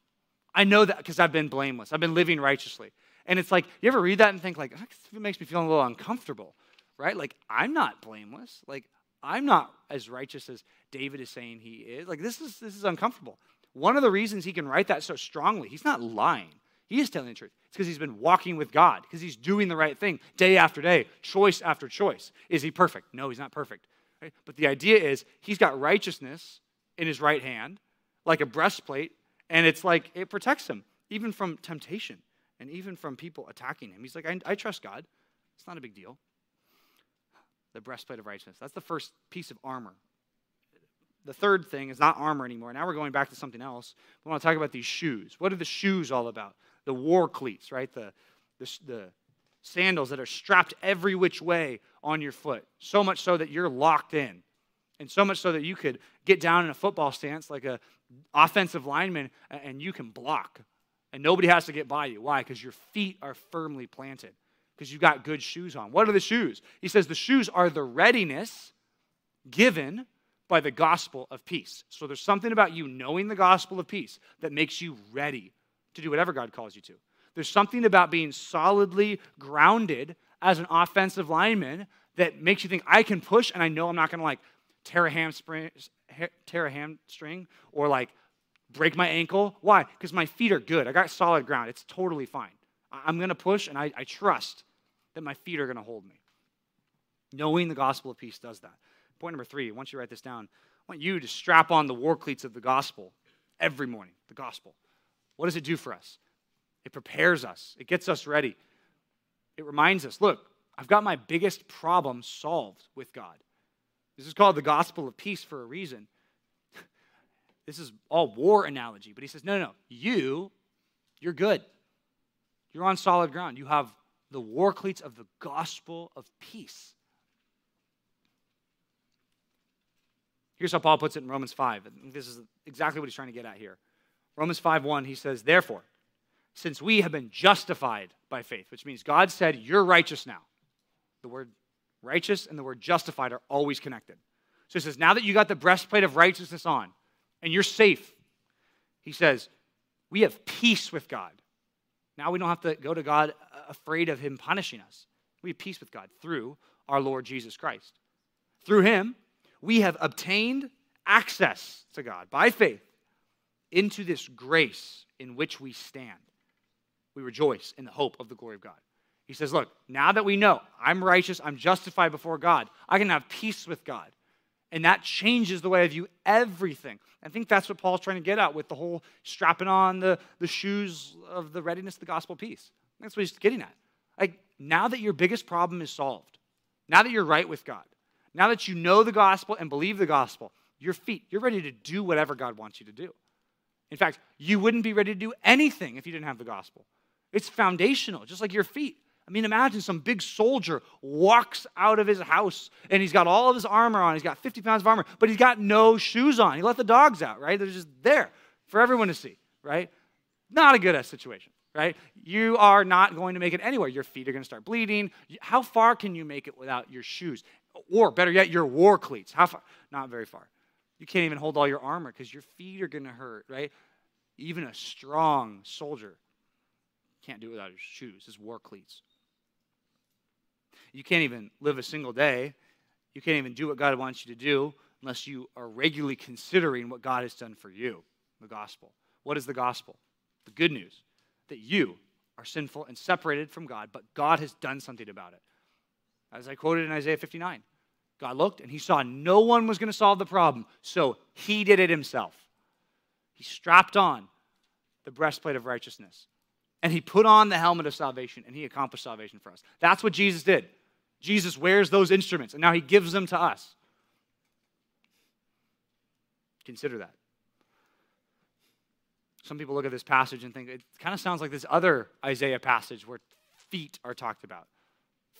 I know that because I've been blameless. I've been living righteously. And it's like, you ever read that and think, like, it makes me feel a little uncomfortable, right? Like, I'm not blameless. Like, I'm not as righteous as David is saying he is. Like, this is, this is uncomfortable. One of the reasons he can write that so strongly, he's not lying. He is telling the truth. It's because he's been walking with God, because he's doing the right thing day after day, choice after choice. Is he perfect? No, he's not perfect. Right? But the idea is he's got righteousness in his right hand, like a breastplate, and it's like it protects him, even from temptation and even from people attacking him. He's like, I, I trust God. It's not a big deal. The breastplate of righteousness. That's the first piece of armor. The third thing is not armor anymore. Now we're going back to something else. We want to talk about these shoes. What are the shoes all about? The war cleats, right? The, the, the sandals that are strapped every which way on your foot. So much so that you're locked in. And so much so that you could get down in a football stance like a offensive lineman and you can block and nobody has to get by you. Why? Because your feet are firmly planted, because you've got good shoes on. What are the shoes? He says the shoes are the readiness given by the gospel of peace. So there's something about you knowing the gospel of peace that makes you ready to do whatever God calls you to. There's something about being solidly grounded as an offensive lineman that makes you think I can push and I know I'm not going to like tear a hamstring, tear a hamstring or like break my ankle. Why? Because my feet are good. I got solid ground. It's totally fine. I'm going to push, and I, I trust that my feet are going to hold me. Knowing the gospel of peace does that. Point number three, once you write this down, I want you to strap on the war cleats of the gospel every morning. The gospel. What does it do for us? It prepares us, it gets us ready. It reminds us look, I've got my biggest problem solved with God. This is called the gospel of peace for a reason. (laughs) This is all war analogy, but he says, no, no, no. You, you're good. You're on solid ground. You have the war cleats of the gospel of peace. Here's how Paul puts it in Romans 5. This is exactly what he's trying to get at here. Romans 5 1, he says, Therefore, since we have been justified by faith, which means God said, You're righteous now. The word righteous and the word justified are always connected. So he says, Now that you got the breastplate of righteousness on, and you're safe. He says, We have peace with God. Now we don't have to go to God uh, afraid of Him punishing us. We have peace with God through our Lord Jesus Christ. Through Him, we have obtained access to God by faith into this grace in which we stand. We rejoice in the hope of the glory of God. He says, Look, now that we know I'm righteous, I'm justified before God, I can have peace with God. And that changes the way I view everything. I think that's what Paul's trying to get at with the whole strapping on the, the shoes of the readiness of the gospel peace. That's what he's getting at. Like, now that your biggest problem is solved, now that you're right with God, now that you know the gospel and believe the gospel, your feet, you're ready to do whatever God wants you to do. In fact, you wouldn't be ready to do anything if you didn't have the gospel. It's foundational, just like your feet. I mean, imagine some big soldier walks out of his house and he's got all of his armor on. He's got 50 pounds of armor, but he's got no shoes on. He let the dogs out, right? They're just there for everyone to see, right? Not a good situation, right? You are not going to make it anywhere. Your feet are going to start bleeding. How far can you make it without your shoes? Or better yet, your war cleats. How far? Not very far. You can't even hold all your armor because your feet are going to hurt, right? Even a strong soldier can't do it without his shoes, his war cleats. You can't even live a single day. You can't even do what God wants you to do unless you are regularly considering what God has done for you the gospel. What is the gospel? The good news that you, are sinful and separated from God, but God has done something about it. As I quoted in Isaiah 59, God looked and he saw no one was going to solve the problem, so he did it himself. He strapped on the breastplate of righteousness and he put on the helmet of salvation and he accomplished salvation for us. That's what Jesus did. Jesus wears those instruments and now he gives them to us. Consider that. Some people look at this passage and think it kind of sounds like this other Isaiah passage where feet are talked about.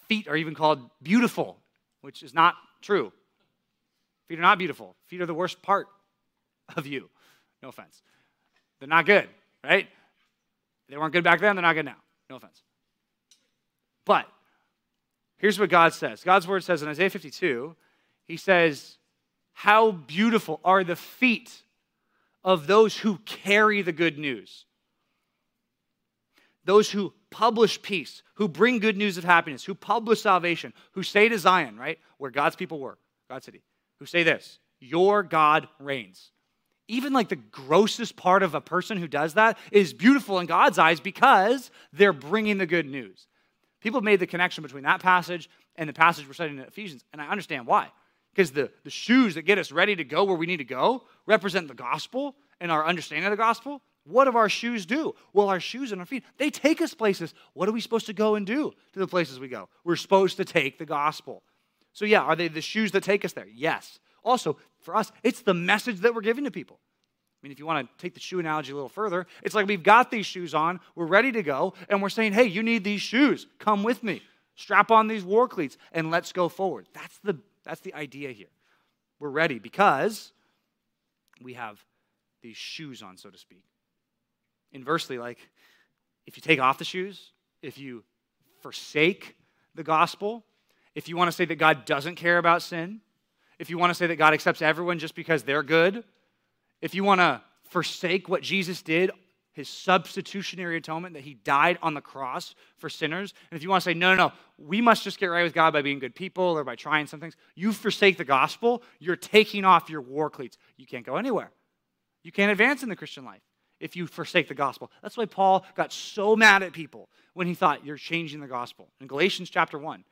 Feet are even called beautiful, which is not true. Feet are not beautiful. Feet are the worst part of you. No offense. They're not good, right? They weren't good back then, they're not good now. No offense. But here's what God says God's word says in Isaiah 52, He says, How beautiful are the feet of those who carry the good news. Those who publish peace, who bring good news of happiness, who publish salvation, who say to Zion, right, where God's people were, God's city, who say this Your God reigns. Even like the grossest part of a person who does that is beautiful in God's eyes because they're bringing the good news. People have made the connection between that passage and the passage we're studying in Ephesians, and I understand why. Because the, the shoes that get us ready to go where we need to go represent the gospel and our understanding of the gospel. What do our shoes do? Well, our shoes and our feet, they take us places. What are we supposed to go and do to the places we go? We're supposed to take the gospel. So, yeah, are they the shoes that take us there? Yes. Also, for us, it's the message that we're giving to people. I mean, if you want to take the shoe analogy a little further, it's like we've got these shoes on, we're ready to go, and we're saying, hey, you need these shoes. Come with me. Strap on these war cleats, and let's go forward. That's the that's the idea here. We're ready because we have these shoes on, so to speak. Inversely, like if you take off the shoes, if you forsake the gospel, if you want to say that God doesn't care about sin, if you want to say that God accepts everyone just because they're good, if you want to forsake what Jesus did his substitutionary atonement, that he died on the cross for sinners. And if you want to say, no, no, no, we must just get right with God by being good people or by trying some things, you forsake the gospel, you're taking off your war cleats. You can't go anywhere. You can't advance in the Christian life if you forsake the gospel. That's why Paul got so mad at people when he thought you're changing the gospel. In Galatians chapter 1,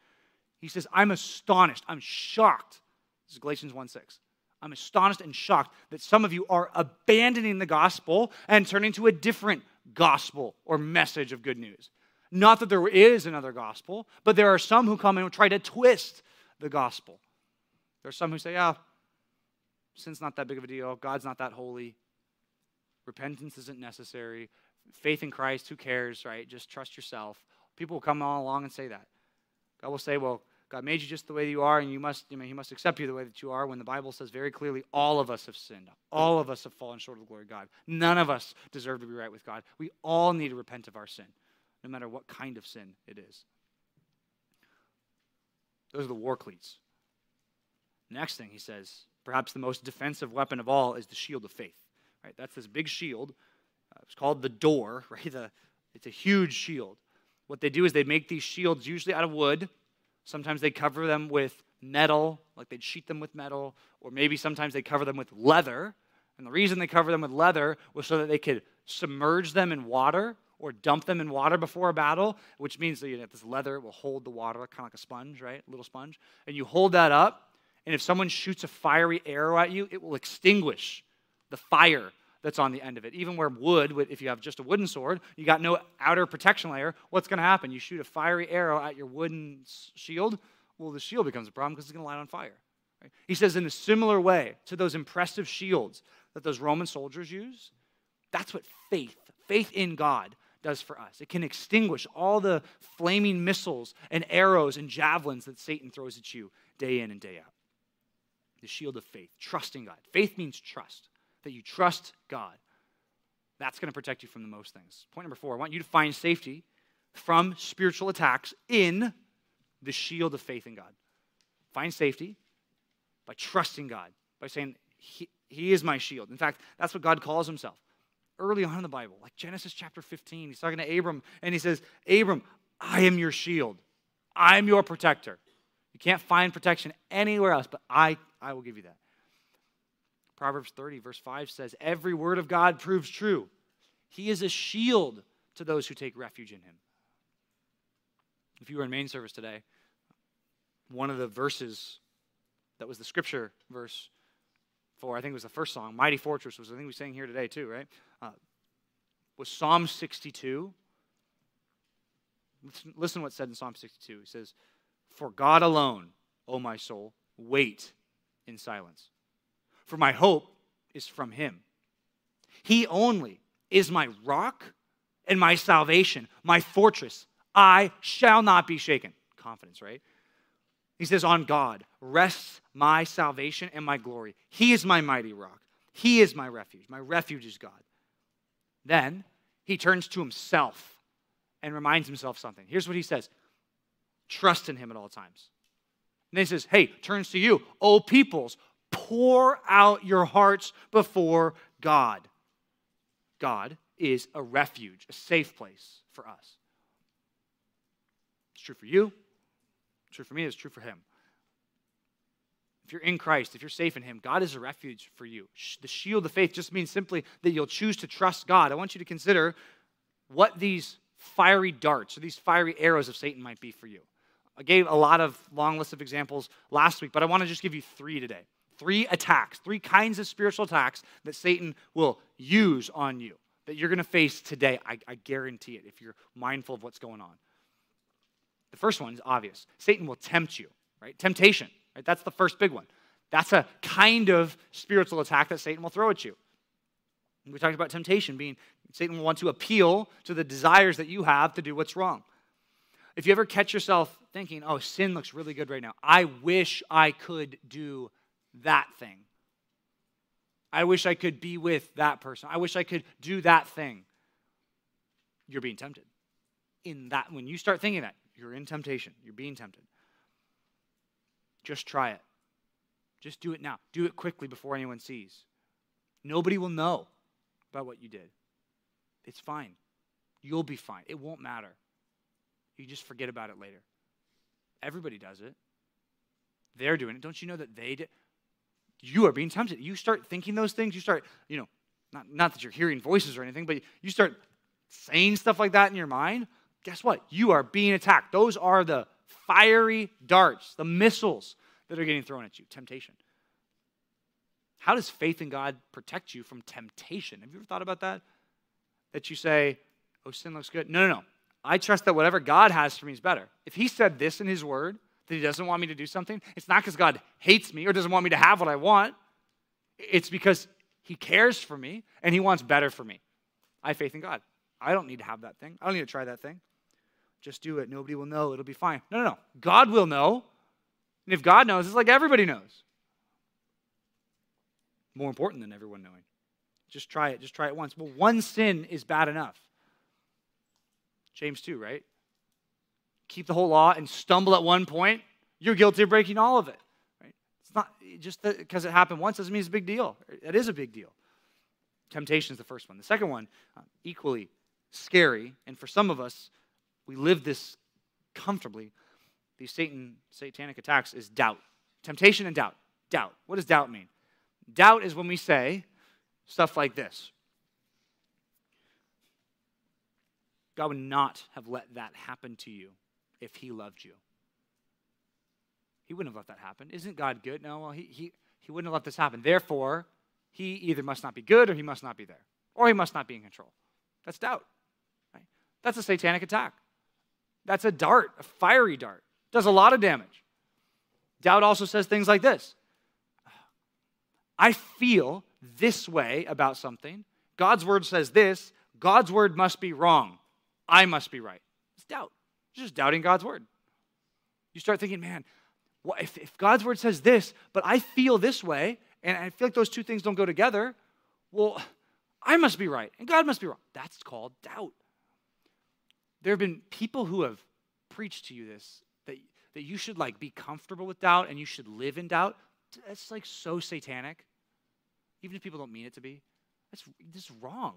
he says, I'm astonished, I'm shocked. This is Galatians 1 6. I'm astonished and shocked that some of you are abandoning the gospel and turning to a different gospel or message of good news. Not that there is another gospel, but there are some who come and try to twist the gospel. There are some who say, yeah, sin's not that big of a deal, God's not that holy, repentance isn't necessary, faith in Christ, who cares, right? Just trust yourself. People will come all along and say that. God will say, well, God made you just the way you are, and you must, I mean, He must accept you the way that you are when the Bible says very clearly, all of us have sinned. All of us have fallen short of the glory of God. None of us deserve to be right with God. We all need to repent of our sin, no matter what kind of sin it is. Those are the war cleats. Next thing he says, perhaps the most defensive weapon of all is the shield of faith. Right? That's this big shield. Uh, it's called the door, (laughs) right? The, it's a huge shield. What they do is they make these shields usually out of wood Sometimes they cover them with metal, like they'd sheet them with metal, or maybe sometimes they cover them with leather. And the reason they cover them with leather was so that they could submerge them in water or dump them in water before a battle, which means that you this leather will hold the water kind of like a sponge, right? A little sponge. And you hold that up, and if someone shoots a fiery arrow at you, it will extinguish the fire that's on the end of it. Even where wood, if you have just a wooden sword, you got no outer protection layer, what's going to happen? You shoot a fiery arrow at your wooden shield, well, the shield becomes a problem because it's going to light on fire. Right? He says, in a similar way to those impressive shields that those Roman soldiers use, that's what faith, faith in God, does for us. It can extinguish all the flaming missiles and arrows and javelins that Satan throws at you day in and day out. The shield of faith, trusting God. Faith means trust that you trust God. That's going to protect you from the most things. Point number four I want you to find safety from spiritual attacks in the shield of faith in God. Find safety by trusting God, by saying, He, he is my shield. In fact, that's what God calls himself. Early on in the Bible, like Genesis chapter 15, he's talking to Abram and he says, Abram, I am your shield. I am your protector. You can't find protection anywhere else, but I, I will give you that. Proverbs 30, verse 5 says, Every word of God proves true. He is a shield to those who take refuge in him. If you were in main service today, one of the verses that was the scripture verse for, I think it was the first song, Mighty Fortress, was I think we sang here today too, right? Uh, was Psalm 62. Listen, listen what said in Psalm 62. He says, For God alone, O my soul, wait in silence. For my hope is from him. He only is my rock and my salvation, my fortress. I shall not be shaken. Confidence, right? He says, On God rests my salvation and my glory. He is my mighty rock. He is my refuge. My refuge is God. Then he turns to himself and reminds himself something. Here's what he says Trust in him at all times. And then he says, Hey, turns to you, O peoples, pour out your hearts before God. God is a refuge, a safe place for us. It's true for you, it's true for me, it's true for him. If you're in Christ, if you're safe in Him, God is a refuge for you. The shield of faith just means simply that you'll choose to trust God. I want you to consider what these fiery darts or these fiery arrows of Satan might be for you. I gave a lot of long list of examples last week, but I want to just give you three today. Three attacks, three kinds of spiritual attacks that Satan will use on you that you're going to face today. I, I guarantee it if you're mindful of what's going on. The first one is obvious Satan will tempt you, right? Temptation, right? That's the first big one. That's a kind of spiritual attack that Satan will throw at you. We talked about temptation being Satan will want to appeal to the desires that you have to do what's wrong. If you ever catch yourself thinking, oh, sin looks really good right now, I wish I could do that thing. I wish I could be with that person. I wish I could do that thing. You're being tempted. In that, when you start thinking that, you're in temptation. You're being tempted. Just try it. Just do it now. Do it quickly before anyone sees. Nobody will know about what you did. It's fine. You'll be fine. It won't matter. You just forget about it later. Everybody does it. They're doing it. Don't you know that they did? You are being tempted. You start thinking those things. You start, you know, not, not that you're hearing voices or anything, but you start saying stuff like that in your mind. Guess what? You are being attacked. Those are the fiery darts, the missiles that are getting thrown at you. Temptation. How does faith in God protect you from temptation? Have you ever thought about that? That you say, oh, sin looks good. No, no, no. I trust that whatever God has for me is better. If He said this in His Word, that He doesn't want me to do something, it's not because God hates me or doesn't want me to have what I want. It's because He cares for me and He wants better for me. I have faith in God. I don't need to have that thing. I don't need to try that thing. Just do it. Nobody will know. It'll be fine. No, no, no. God will know. And if God knows, it's like everybody knows. More important than everyone knowing. Just try it. Just try it once. Well, one sin is bad enough. James 2, right? Keep the whole law and stumble at one point, you're guilty of breaking all of it. Right? It's not just because it happened once doesn't mean it's a big deal. It is a big deal. Temptation is the first one. The second one, uh, equally scary, and for some of us, we live this comfortably. These Satan satanic attacks is doubt. Temptation and doubt. Doubt. What does doubt mean? Doubt is when we say stuff like this. God would not have let that happen to you if he loved you. He wouldn't have let that happen. Isn't God good? No, well, he, he, he wouldn't have let this happen. Therefore, he either must not be good or he must not be there, or he must not be in control. That's doubt. Right? That's a satanic attack. That's a dart, a fiery dart. Does a lot of damage. Doubt also says things like this I feel this way about something. God's word says this. God's word must be wrong. I must be right. It's doubt. You're just doubting God's word. You start thinking, man, if, if God's word says this, but I feel this way, and I feel like those two things don't go together, well, I must be right, and God must be wrong. That's called doubt. There have been people who have preached to you this that, that you should like be comfortable with doubt and you should live in doubt. That's like so satanic. Even if people don't mean it to be. That's this wrong.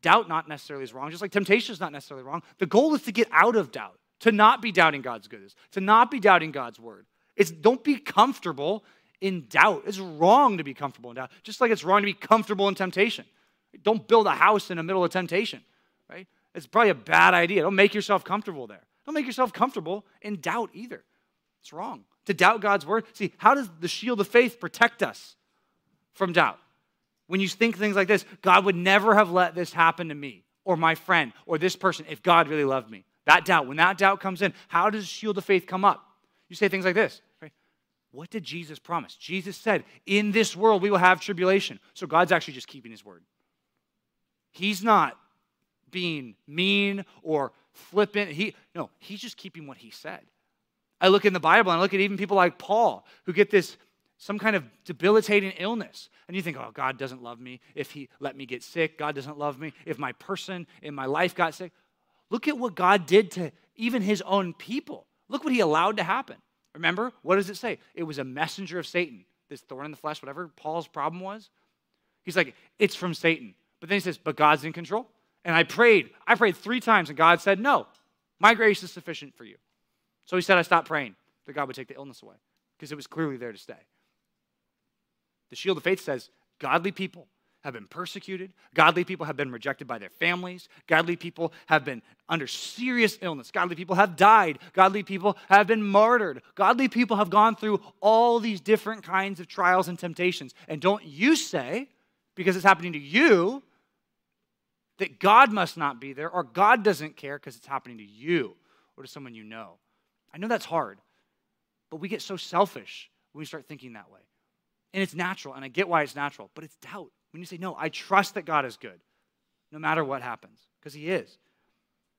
Doubt not necessarily is wrong, just like temptation is not necessarily wrong. The goal is to get out of doubt, to not be doubting God's goodness, to not be doubting God's word. It's don't be comfortable in doubt. It's wrong to be comfortable in doubt, just like it's wrong to be comfortable in temptation. Don't build a house in the middle of temptation, right? It's probably a bad idea. Don't make yourself comfortable there. Don't make yourself comfortable in doubt either. It's wrong. To doubt God's word. See, how does the shield of faith protect us from doubt? When you think things like this, God would never have let this happen to me or my friend or this person if God really loved me. That doubt, when that doubt comes in, how does shield of faith come up? You say things like this? What did Jesus promise? Jesus said, In this world we will have tribulation. So God's actually just keeping his word. He's not being mean or flippant. He no, he's just keeping what he said. I look in the Bible and I look at even people like Paul who get this some kind of debilitating illness. And you think, oh, God doesn't love me if he let me get sick. God doesn't love me if my person in my life got sick. Look at what God did to even his own people. Look what he allowed to happen. Remember, what does it say? It was a messenger of Satan, this thorn in the flesh, whatever Paul's problem was. He's like, it's from Satan. But then he says, but God's in control. And I prayed. I prayed three times, and God said, no, my grace is sufficient for you. So he said, I stopped praying that God would take the illness away because it was clearly there to stay. The shield of faith says godly people have been persecuted, godly people have been rejected by their families, godly people have been under serious illness, godly people have died, godly people have been martyred, godly people have gone through all these different kinds of trials and temptations. And don't you say, because it's happening to you, that God must not be there or God doesn't care because it's happening to you or to someone you know. I know that's hard, but we get so selfish when we start thinking that way. And it's natural, and I get why it's natural, but it's doubt. When you say, No, I trust that God is good, no matter what happens, because He is.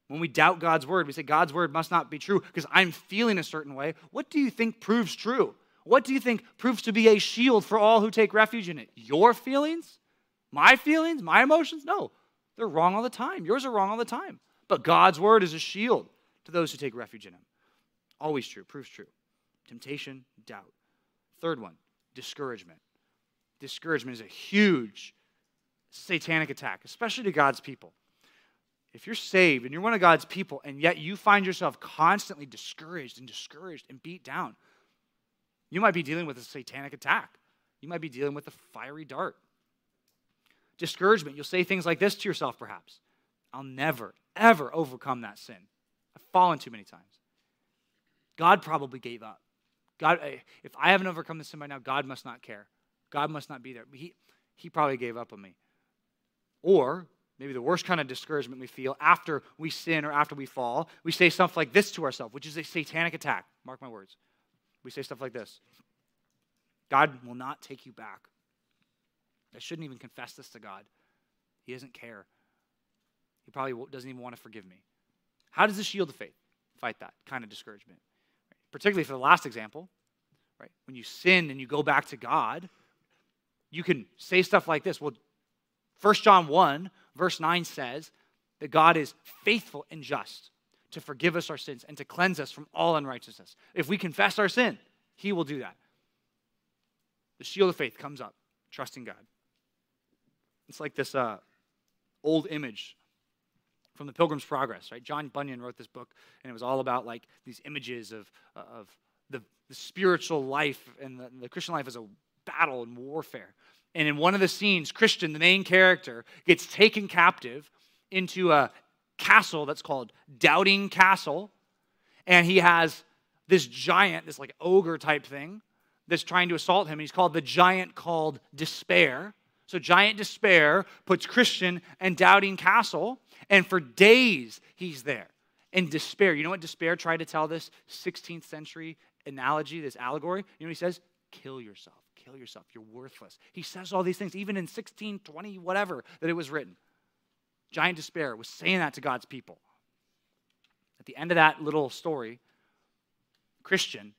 When we doubt God's word, we say God's word must not be true because I'm feeling a certain way. What do you think proves true? What do you think proves to be a shield for all who take refuge in it? Your feelings? My feelings? My emotions? No, they're wrong all the time. Yours are wrong all the time. But God's word is a shield to those who take refuge in Him. Always true, proves true. Temptation, doubt. Third one, discouragement. Discouragement is a huge satanic attack, especially to God's people. If you're saved and you're one of God's people, and yet you find yourself constantly discouraged and discouraged and beat down, you might be dealing with a satanic attack. You might be dealing with a fiery dart. Discouragement, you'll say things like this to yourself, perhaps I'll never, ever overcome that sin. I've fallen too many times. God probably gave up. God, eh, if I haven't overcome this sin by now, God must not care. God must not be there. He, he probably gave up on me. Or maybe the worst kind of discouragement we feel after we sin or after we fall, we say stuff like this to ourselves, which is a satanic attack. Mark my words. We say stuff like this God will not take you back. I shouldn't even confess this to God. He doesn't care. He probably doesn't even want to forgive me. How does the shield of faith fight that kind of discouragement? particularly for the last example, right? When you sin and you go back to God, you can say stuff like this. Well, 1 John 1, verse 9 says that God is faithful and just to forgive us our sins and to cleanse us from all unrighteousness. If we confess our sin, He will do that. The shield of faith comes up, trusting God. It's like this uh, old image from the Pilgrim's Progress, right? John Bunyan wrote this book, and it was all about like these images of, of the, the spiritual life and the, the Christian life as a battle and warfare. And in one of the scenes, Christian, the main character, gets taken captive into a castle that's called Doubting Castle. And he has this giant, this like ogre type thing that's trying to assault him. He's called the giant called Despair. So, giant despair puts Christian and Doubting Castle and for days, he's there in despair. You know what despair tried to tell this 16th century analogy, this allegory? You know what he says? Kill yourself. Kill yourself. You're worthless. He says all these things, even in 1620, whatever, that it was written. Giant despair was saying that to God's people. At the end of that little story, Christian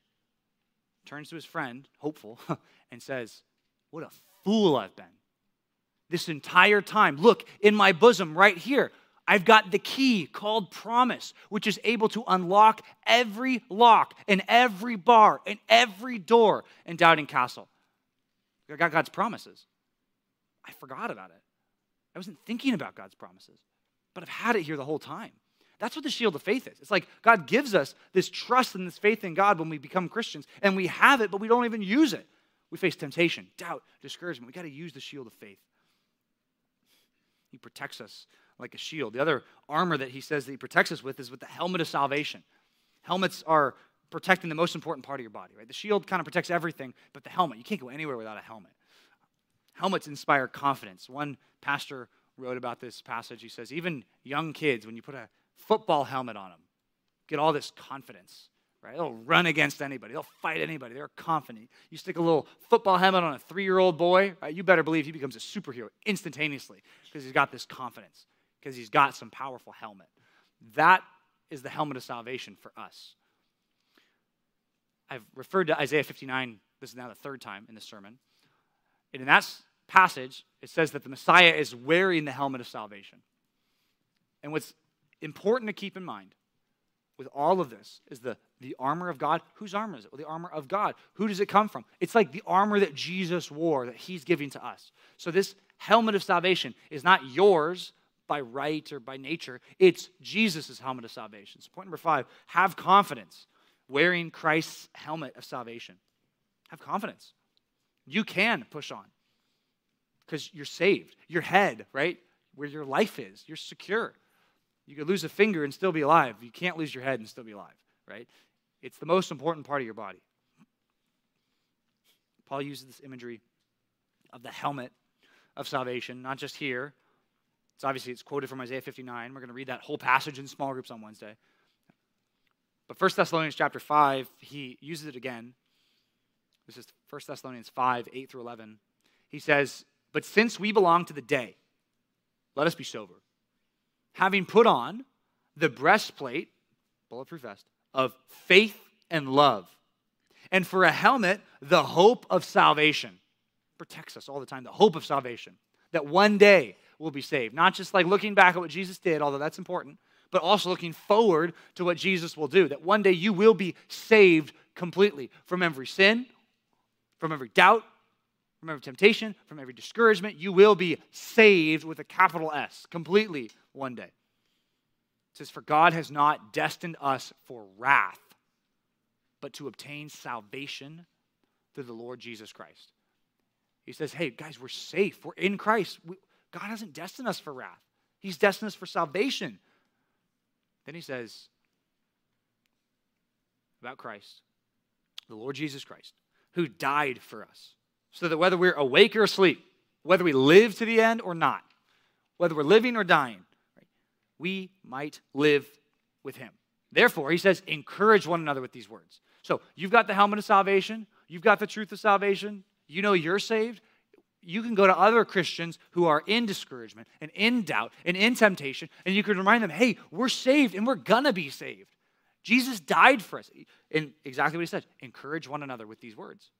turns to his friend, hopeful, (laughs) and says, What a fool I've been. This entire time, look in my bosom right here. I've got the key called promise, which is able to unlock every lock and every bar and every door in Doubting Castle. I got God's promises. I forgot about it. I wasn't thinking about God's promises, but I've had it here the whole time. That's what the shield of faith is. It's like God gives us this trust and this faith in God when we become Christians, and we have it, but we don't even use it. We face temptation, doubt, discouragement. We got to use the shield of faith. He protects us like a shield. The other armor that he says that he protects us with is with the helmet of salvation. Helmets are protecting the most important part of your body, right? The shield kind of protects everything, but the helmet, you can't go anywhere without a helmet. Helmets inspire confidence. One pastor wrote about this passage. He says, even young kids, when you put a football helmet on them, get all this confidence, right? They'll run against anybody, they'll fight anybody, they're confident. You stick a little football helmet on a three year old boy, right? you better believe he becomes a superhero instantaneously because he's got this confidence, because he's got some powerful helmet. That is the helmet of salvation for us. I've referred to Isaiah 59, this is now the third time in this sermon. And in that passage, it says that the Messiah is wearing the helmet of salvation. And what's important to keep in mind with all of this is the, the armor of God. Whose armor is it? Well, the armor of God. Who does it come from? It's like the armor that Jesus wore, that he's giving to us. So this helmet of salvation is not yours by right or by nature, it's Jesus' helmet of salvation. So, point number five have confidence wearing Christ's helmet of salvation. Have confidence. You can push on because you're saved. Your head, right? Where your life is, you're secure. You could lose a finger and still be alive. You can't lose your head and still be alive, right? It's the most important part of your body. Paul uses this imagery of the helmet of salvation, not just here. It's obviously it's quoted from Isaiah 59. We're going to read that whole passage in small groups on Wednesday. But 1 Thessalonians chapter 5, he uses it again. This is 1 Thessalonians 5, 8 through 11. He says, But since we belong to the day, let us be sober, having put on the breastplate, bulletproof vest, of faith and love, and for a helmet, the hope of salvation. Protects us all the time, the hope of salvation. That one day we'll be saved. Not just like looking back at what Jesus did, although that's important, but also looking forward to what Jesus will do. That one day you will be saved completely from every sin, from every doubt, from every temptation, from every discouragement. You will be saved with a capital S completely one day. It says, For God has not destined us for wrath, but to obtain salvation through the Lord Jesus Christ. He says, Hey, guys, we're safe. We're in Christ. We, God hasn't destined us for wrath, He's destined us for salvation. Then he says about Christ, the Lord Jesus Christ, who died for us, so that whether we're awake or asleep, whether we live to the end or not, whether we're living or dying, we might live with him. Therefore, he says, encourage one another with these words. So you've got the helmet of salvation, you've got the truth of salvation, you know you're saved you can go to other Christians who are in discouragement and in doubt and in temptation, and you can remind them, hey, we're saved and we're gonna be saved. Jesus died for us. And exactly what he said encourage one another with these words.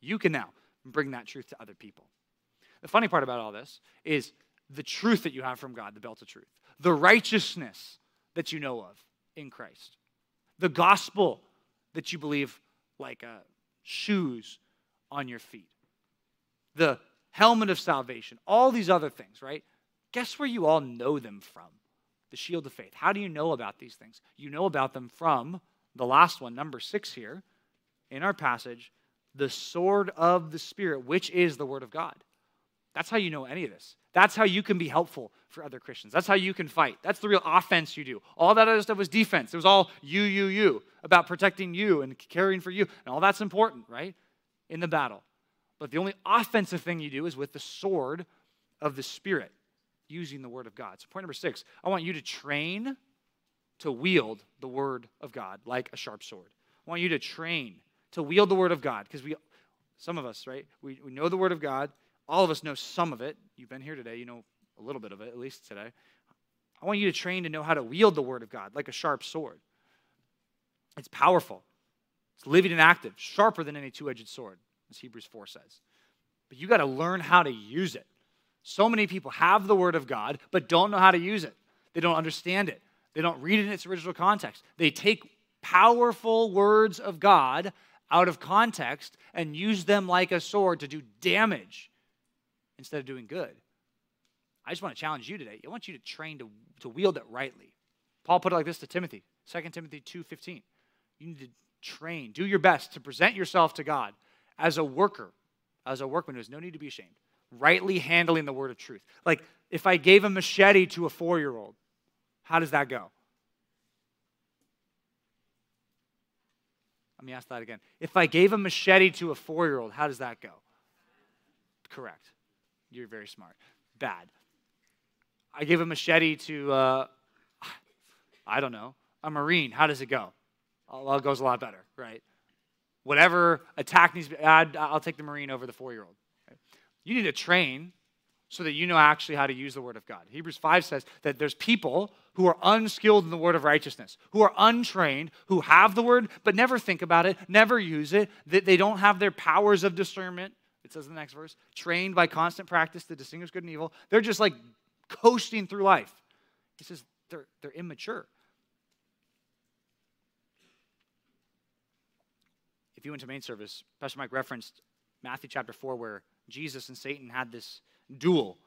You can now bring that truth to other people. The funny part about all this is the truth that you have from God, the belt of truth, the righteousness that you know of in Christ, the gospel that you believe like uh, shoes on your feet, the helmet of salvation, all these other things, right? Guess where you all know them from? The shield of faith. How do you know about these things? You know about them from the last one, number six here in our passage, the sword of the Spirit, which is the Word of God. That's how you know any of this. That's how you can be helpful for other Christians. That's how you can fight. That's the real offense you do. All that other stuff was defense. It was all you, you, you, about protecting you and caring for you. And all that's important, right? In the battle. But the only offensive thing you do is with the sword of the Spirit, using the Word of God. So, point number six I want you to train to wield the Word of God like a sharp sword. I want you to train to wield the Word of God because we, some of us, right, we, we know the Word of God. All of us know some of it. You've been here today, you know a little bit of it, at least today. I want you to train to know how to wield the Word of God like a sharp sword. It's powerful, it's living and active, sharper than any two edged sword as Hebrews 4 says. But you got to learn how to use it. So many people have the Word of God, but don't know how to use it. They don't understand it. They don't read it in its original context. They take powerful words of God out of context and use them like a sword to do damage instead of doing good. I just want to challenge you today. I want you to train to, to wield it rightly. Paul put it like this to Timothy, 2 Timothy 2:15. You need to train, do your best to present yourself to God as a worker, as a workman who has no need to be ashamed, rightly handling the word of truth. Like if I gave a machete to a four year old, how does that go? Let me ask that again. If I gave a machete to a four year old, how does that go? Correct. You're very smart. Bad. I give a machete to, uh, I don't know, a Marine. How does it go? Well, it goes a lot better, right? Whatever attack needs to be, I'd, I'll take the Marine over the four year old. You need to train so that you know actually how to use the word of God. Hebrews 5 says that there's people who are unskilled in the word of righteousness, who are untrained, who have the word but never think about it, never use it, that they don't have their powers of discernment. It says in the next verse, trained by constant practice to distinguish good and evil. They're just like coasting through life. He says they're, they're immature. If you went to main service, Pastor Mike referenced Matthew chapter 4, where Jesus and Satan had this duel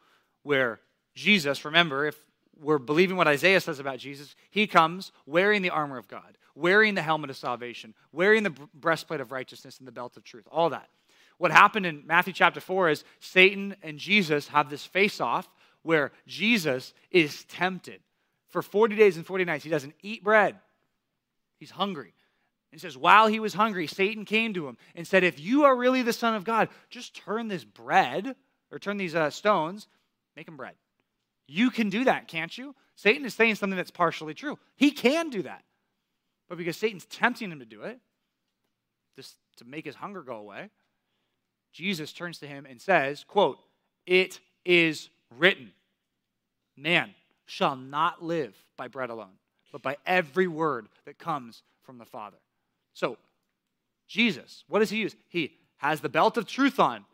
where Jesus, remember, if we're believing what Isaiah says about Jesus, he comes wearing the armor of God, wearing the helmet of salvation, wearing the breastplate of righteousness and the belt of truth, all that. What happened in Matthew chapter 4 is Satan and Jesus have this face off where Jesus is tempted. For 40 days and 40 nights, he doesn't eat bread, he's hungry. And says, while he was hungry, Satan came to him and said, If you are really the Son of God, just turn this bread or turn these uh, stones, make them bread. You can do that, can't you? Satan is saying something that's partially true. He can do that. But because Satan's tempting him to do it, just to make his hunger go away, Jesus turns to him and says, quote, It is written, man shall not live by bread alone, but by every word that comes from the Father. So, Jesus, what does he use? He has the belt of truth on.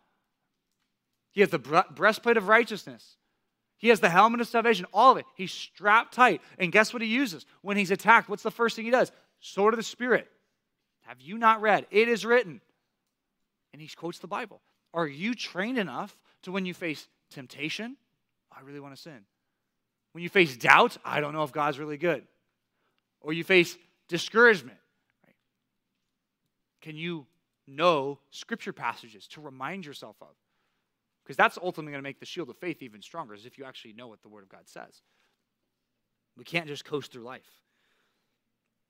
He has the breastplate of righteousness. He has the helmet of salvation, all of it. He's strapped tight. And guess what he uses? When he's attacked, what's the first thing he does? Sword of the Spirit. Have you not read? It is written. And he quotes the Bible. Are you trained enough to when you face temptation? I really want to sin. When you face doubt, I don't know if God's really good. Or you face discouragement, can you know scripture passages to remind yourself of? Because that's ultimately going to make the shield of faith even stronger, as if you actually know what the Word of God says. We can't just coast through life.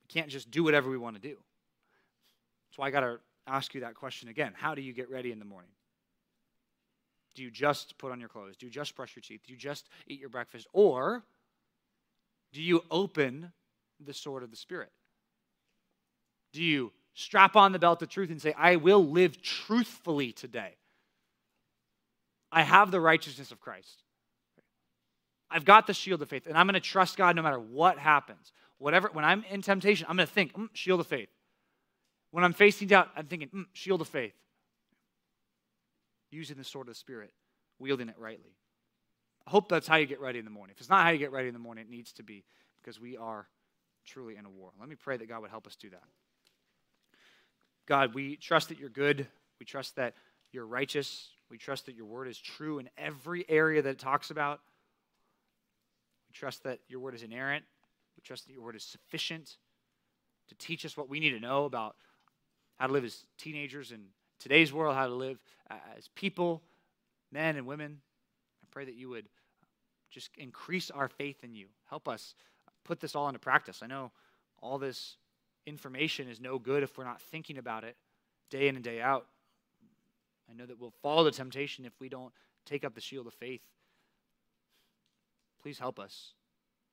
We can't just do whatever we want to do. So I got to ask you that question again. How do you get ready in the morning? Do you just put on your clothes? Do you just brush your teeth? Do you just eat your breakfast? Or do you open the sword of the Spirit? Do you strap on the belt of truth and say, I will live truthfully today. I have the righteousness of Christ. I've got the shield of faith, and I'm going to trust God no matter what happens. Whatever, when I'm in temptation, I'm going to think, mm, shield of faith. When I'm facing doubt, I'm thinking, mm, shield of faith. Using the sword of the Spirit, wielding it rightly. I hope that's how you get ready in the morning. If it's not how you get ready in the morning, it needs to be because we are truly in a war. Let me pray that God would help us do that. God, we trust that you're good. We trust that you're righteous. We trust that your word is true in every area that it talks about. We trust that your word is inerrant. We trust that your word is sufficient to teach us what we need to know about how to live as teenagers in today's world, how to live as people, men and women. I pray that you would just increase our faith in you. Help us put this all into practice. I know all this information is no good if we're not thinking about it day in and day out. I know that we'll fall to temptation if we don't take up the shield of faith. Please help us.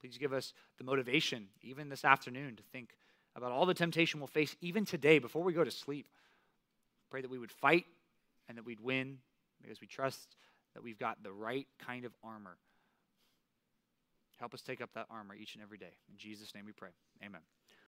Please give us the motivation, even this afternoon, to think about all the temptation we'll face even today before we go to sleep. Pray that we would fight and that we'd win because we trust that we've got the right kind of armor. Help us take up that armor each and every day. In Jesus' name we pray. Amen.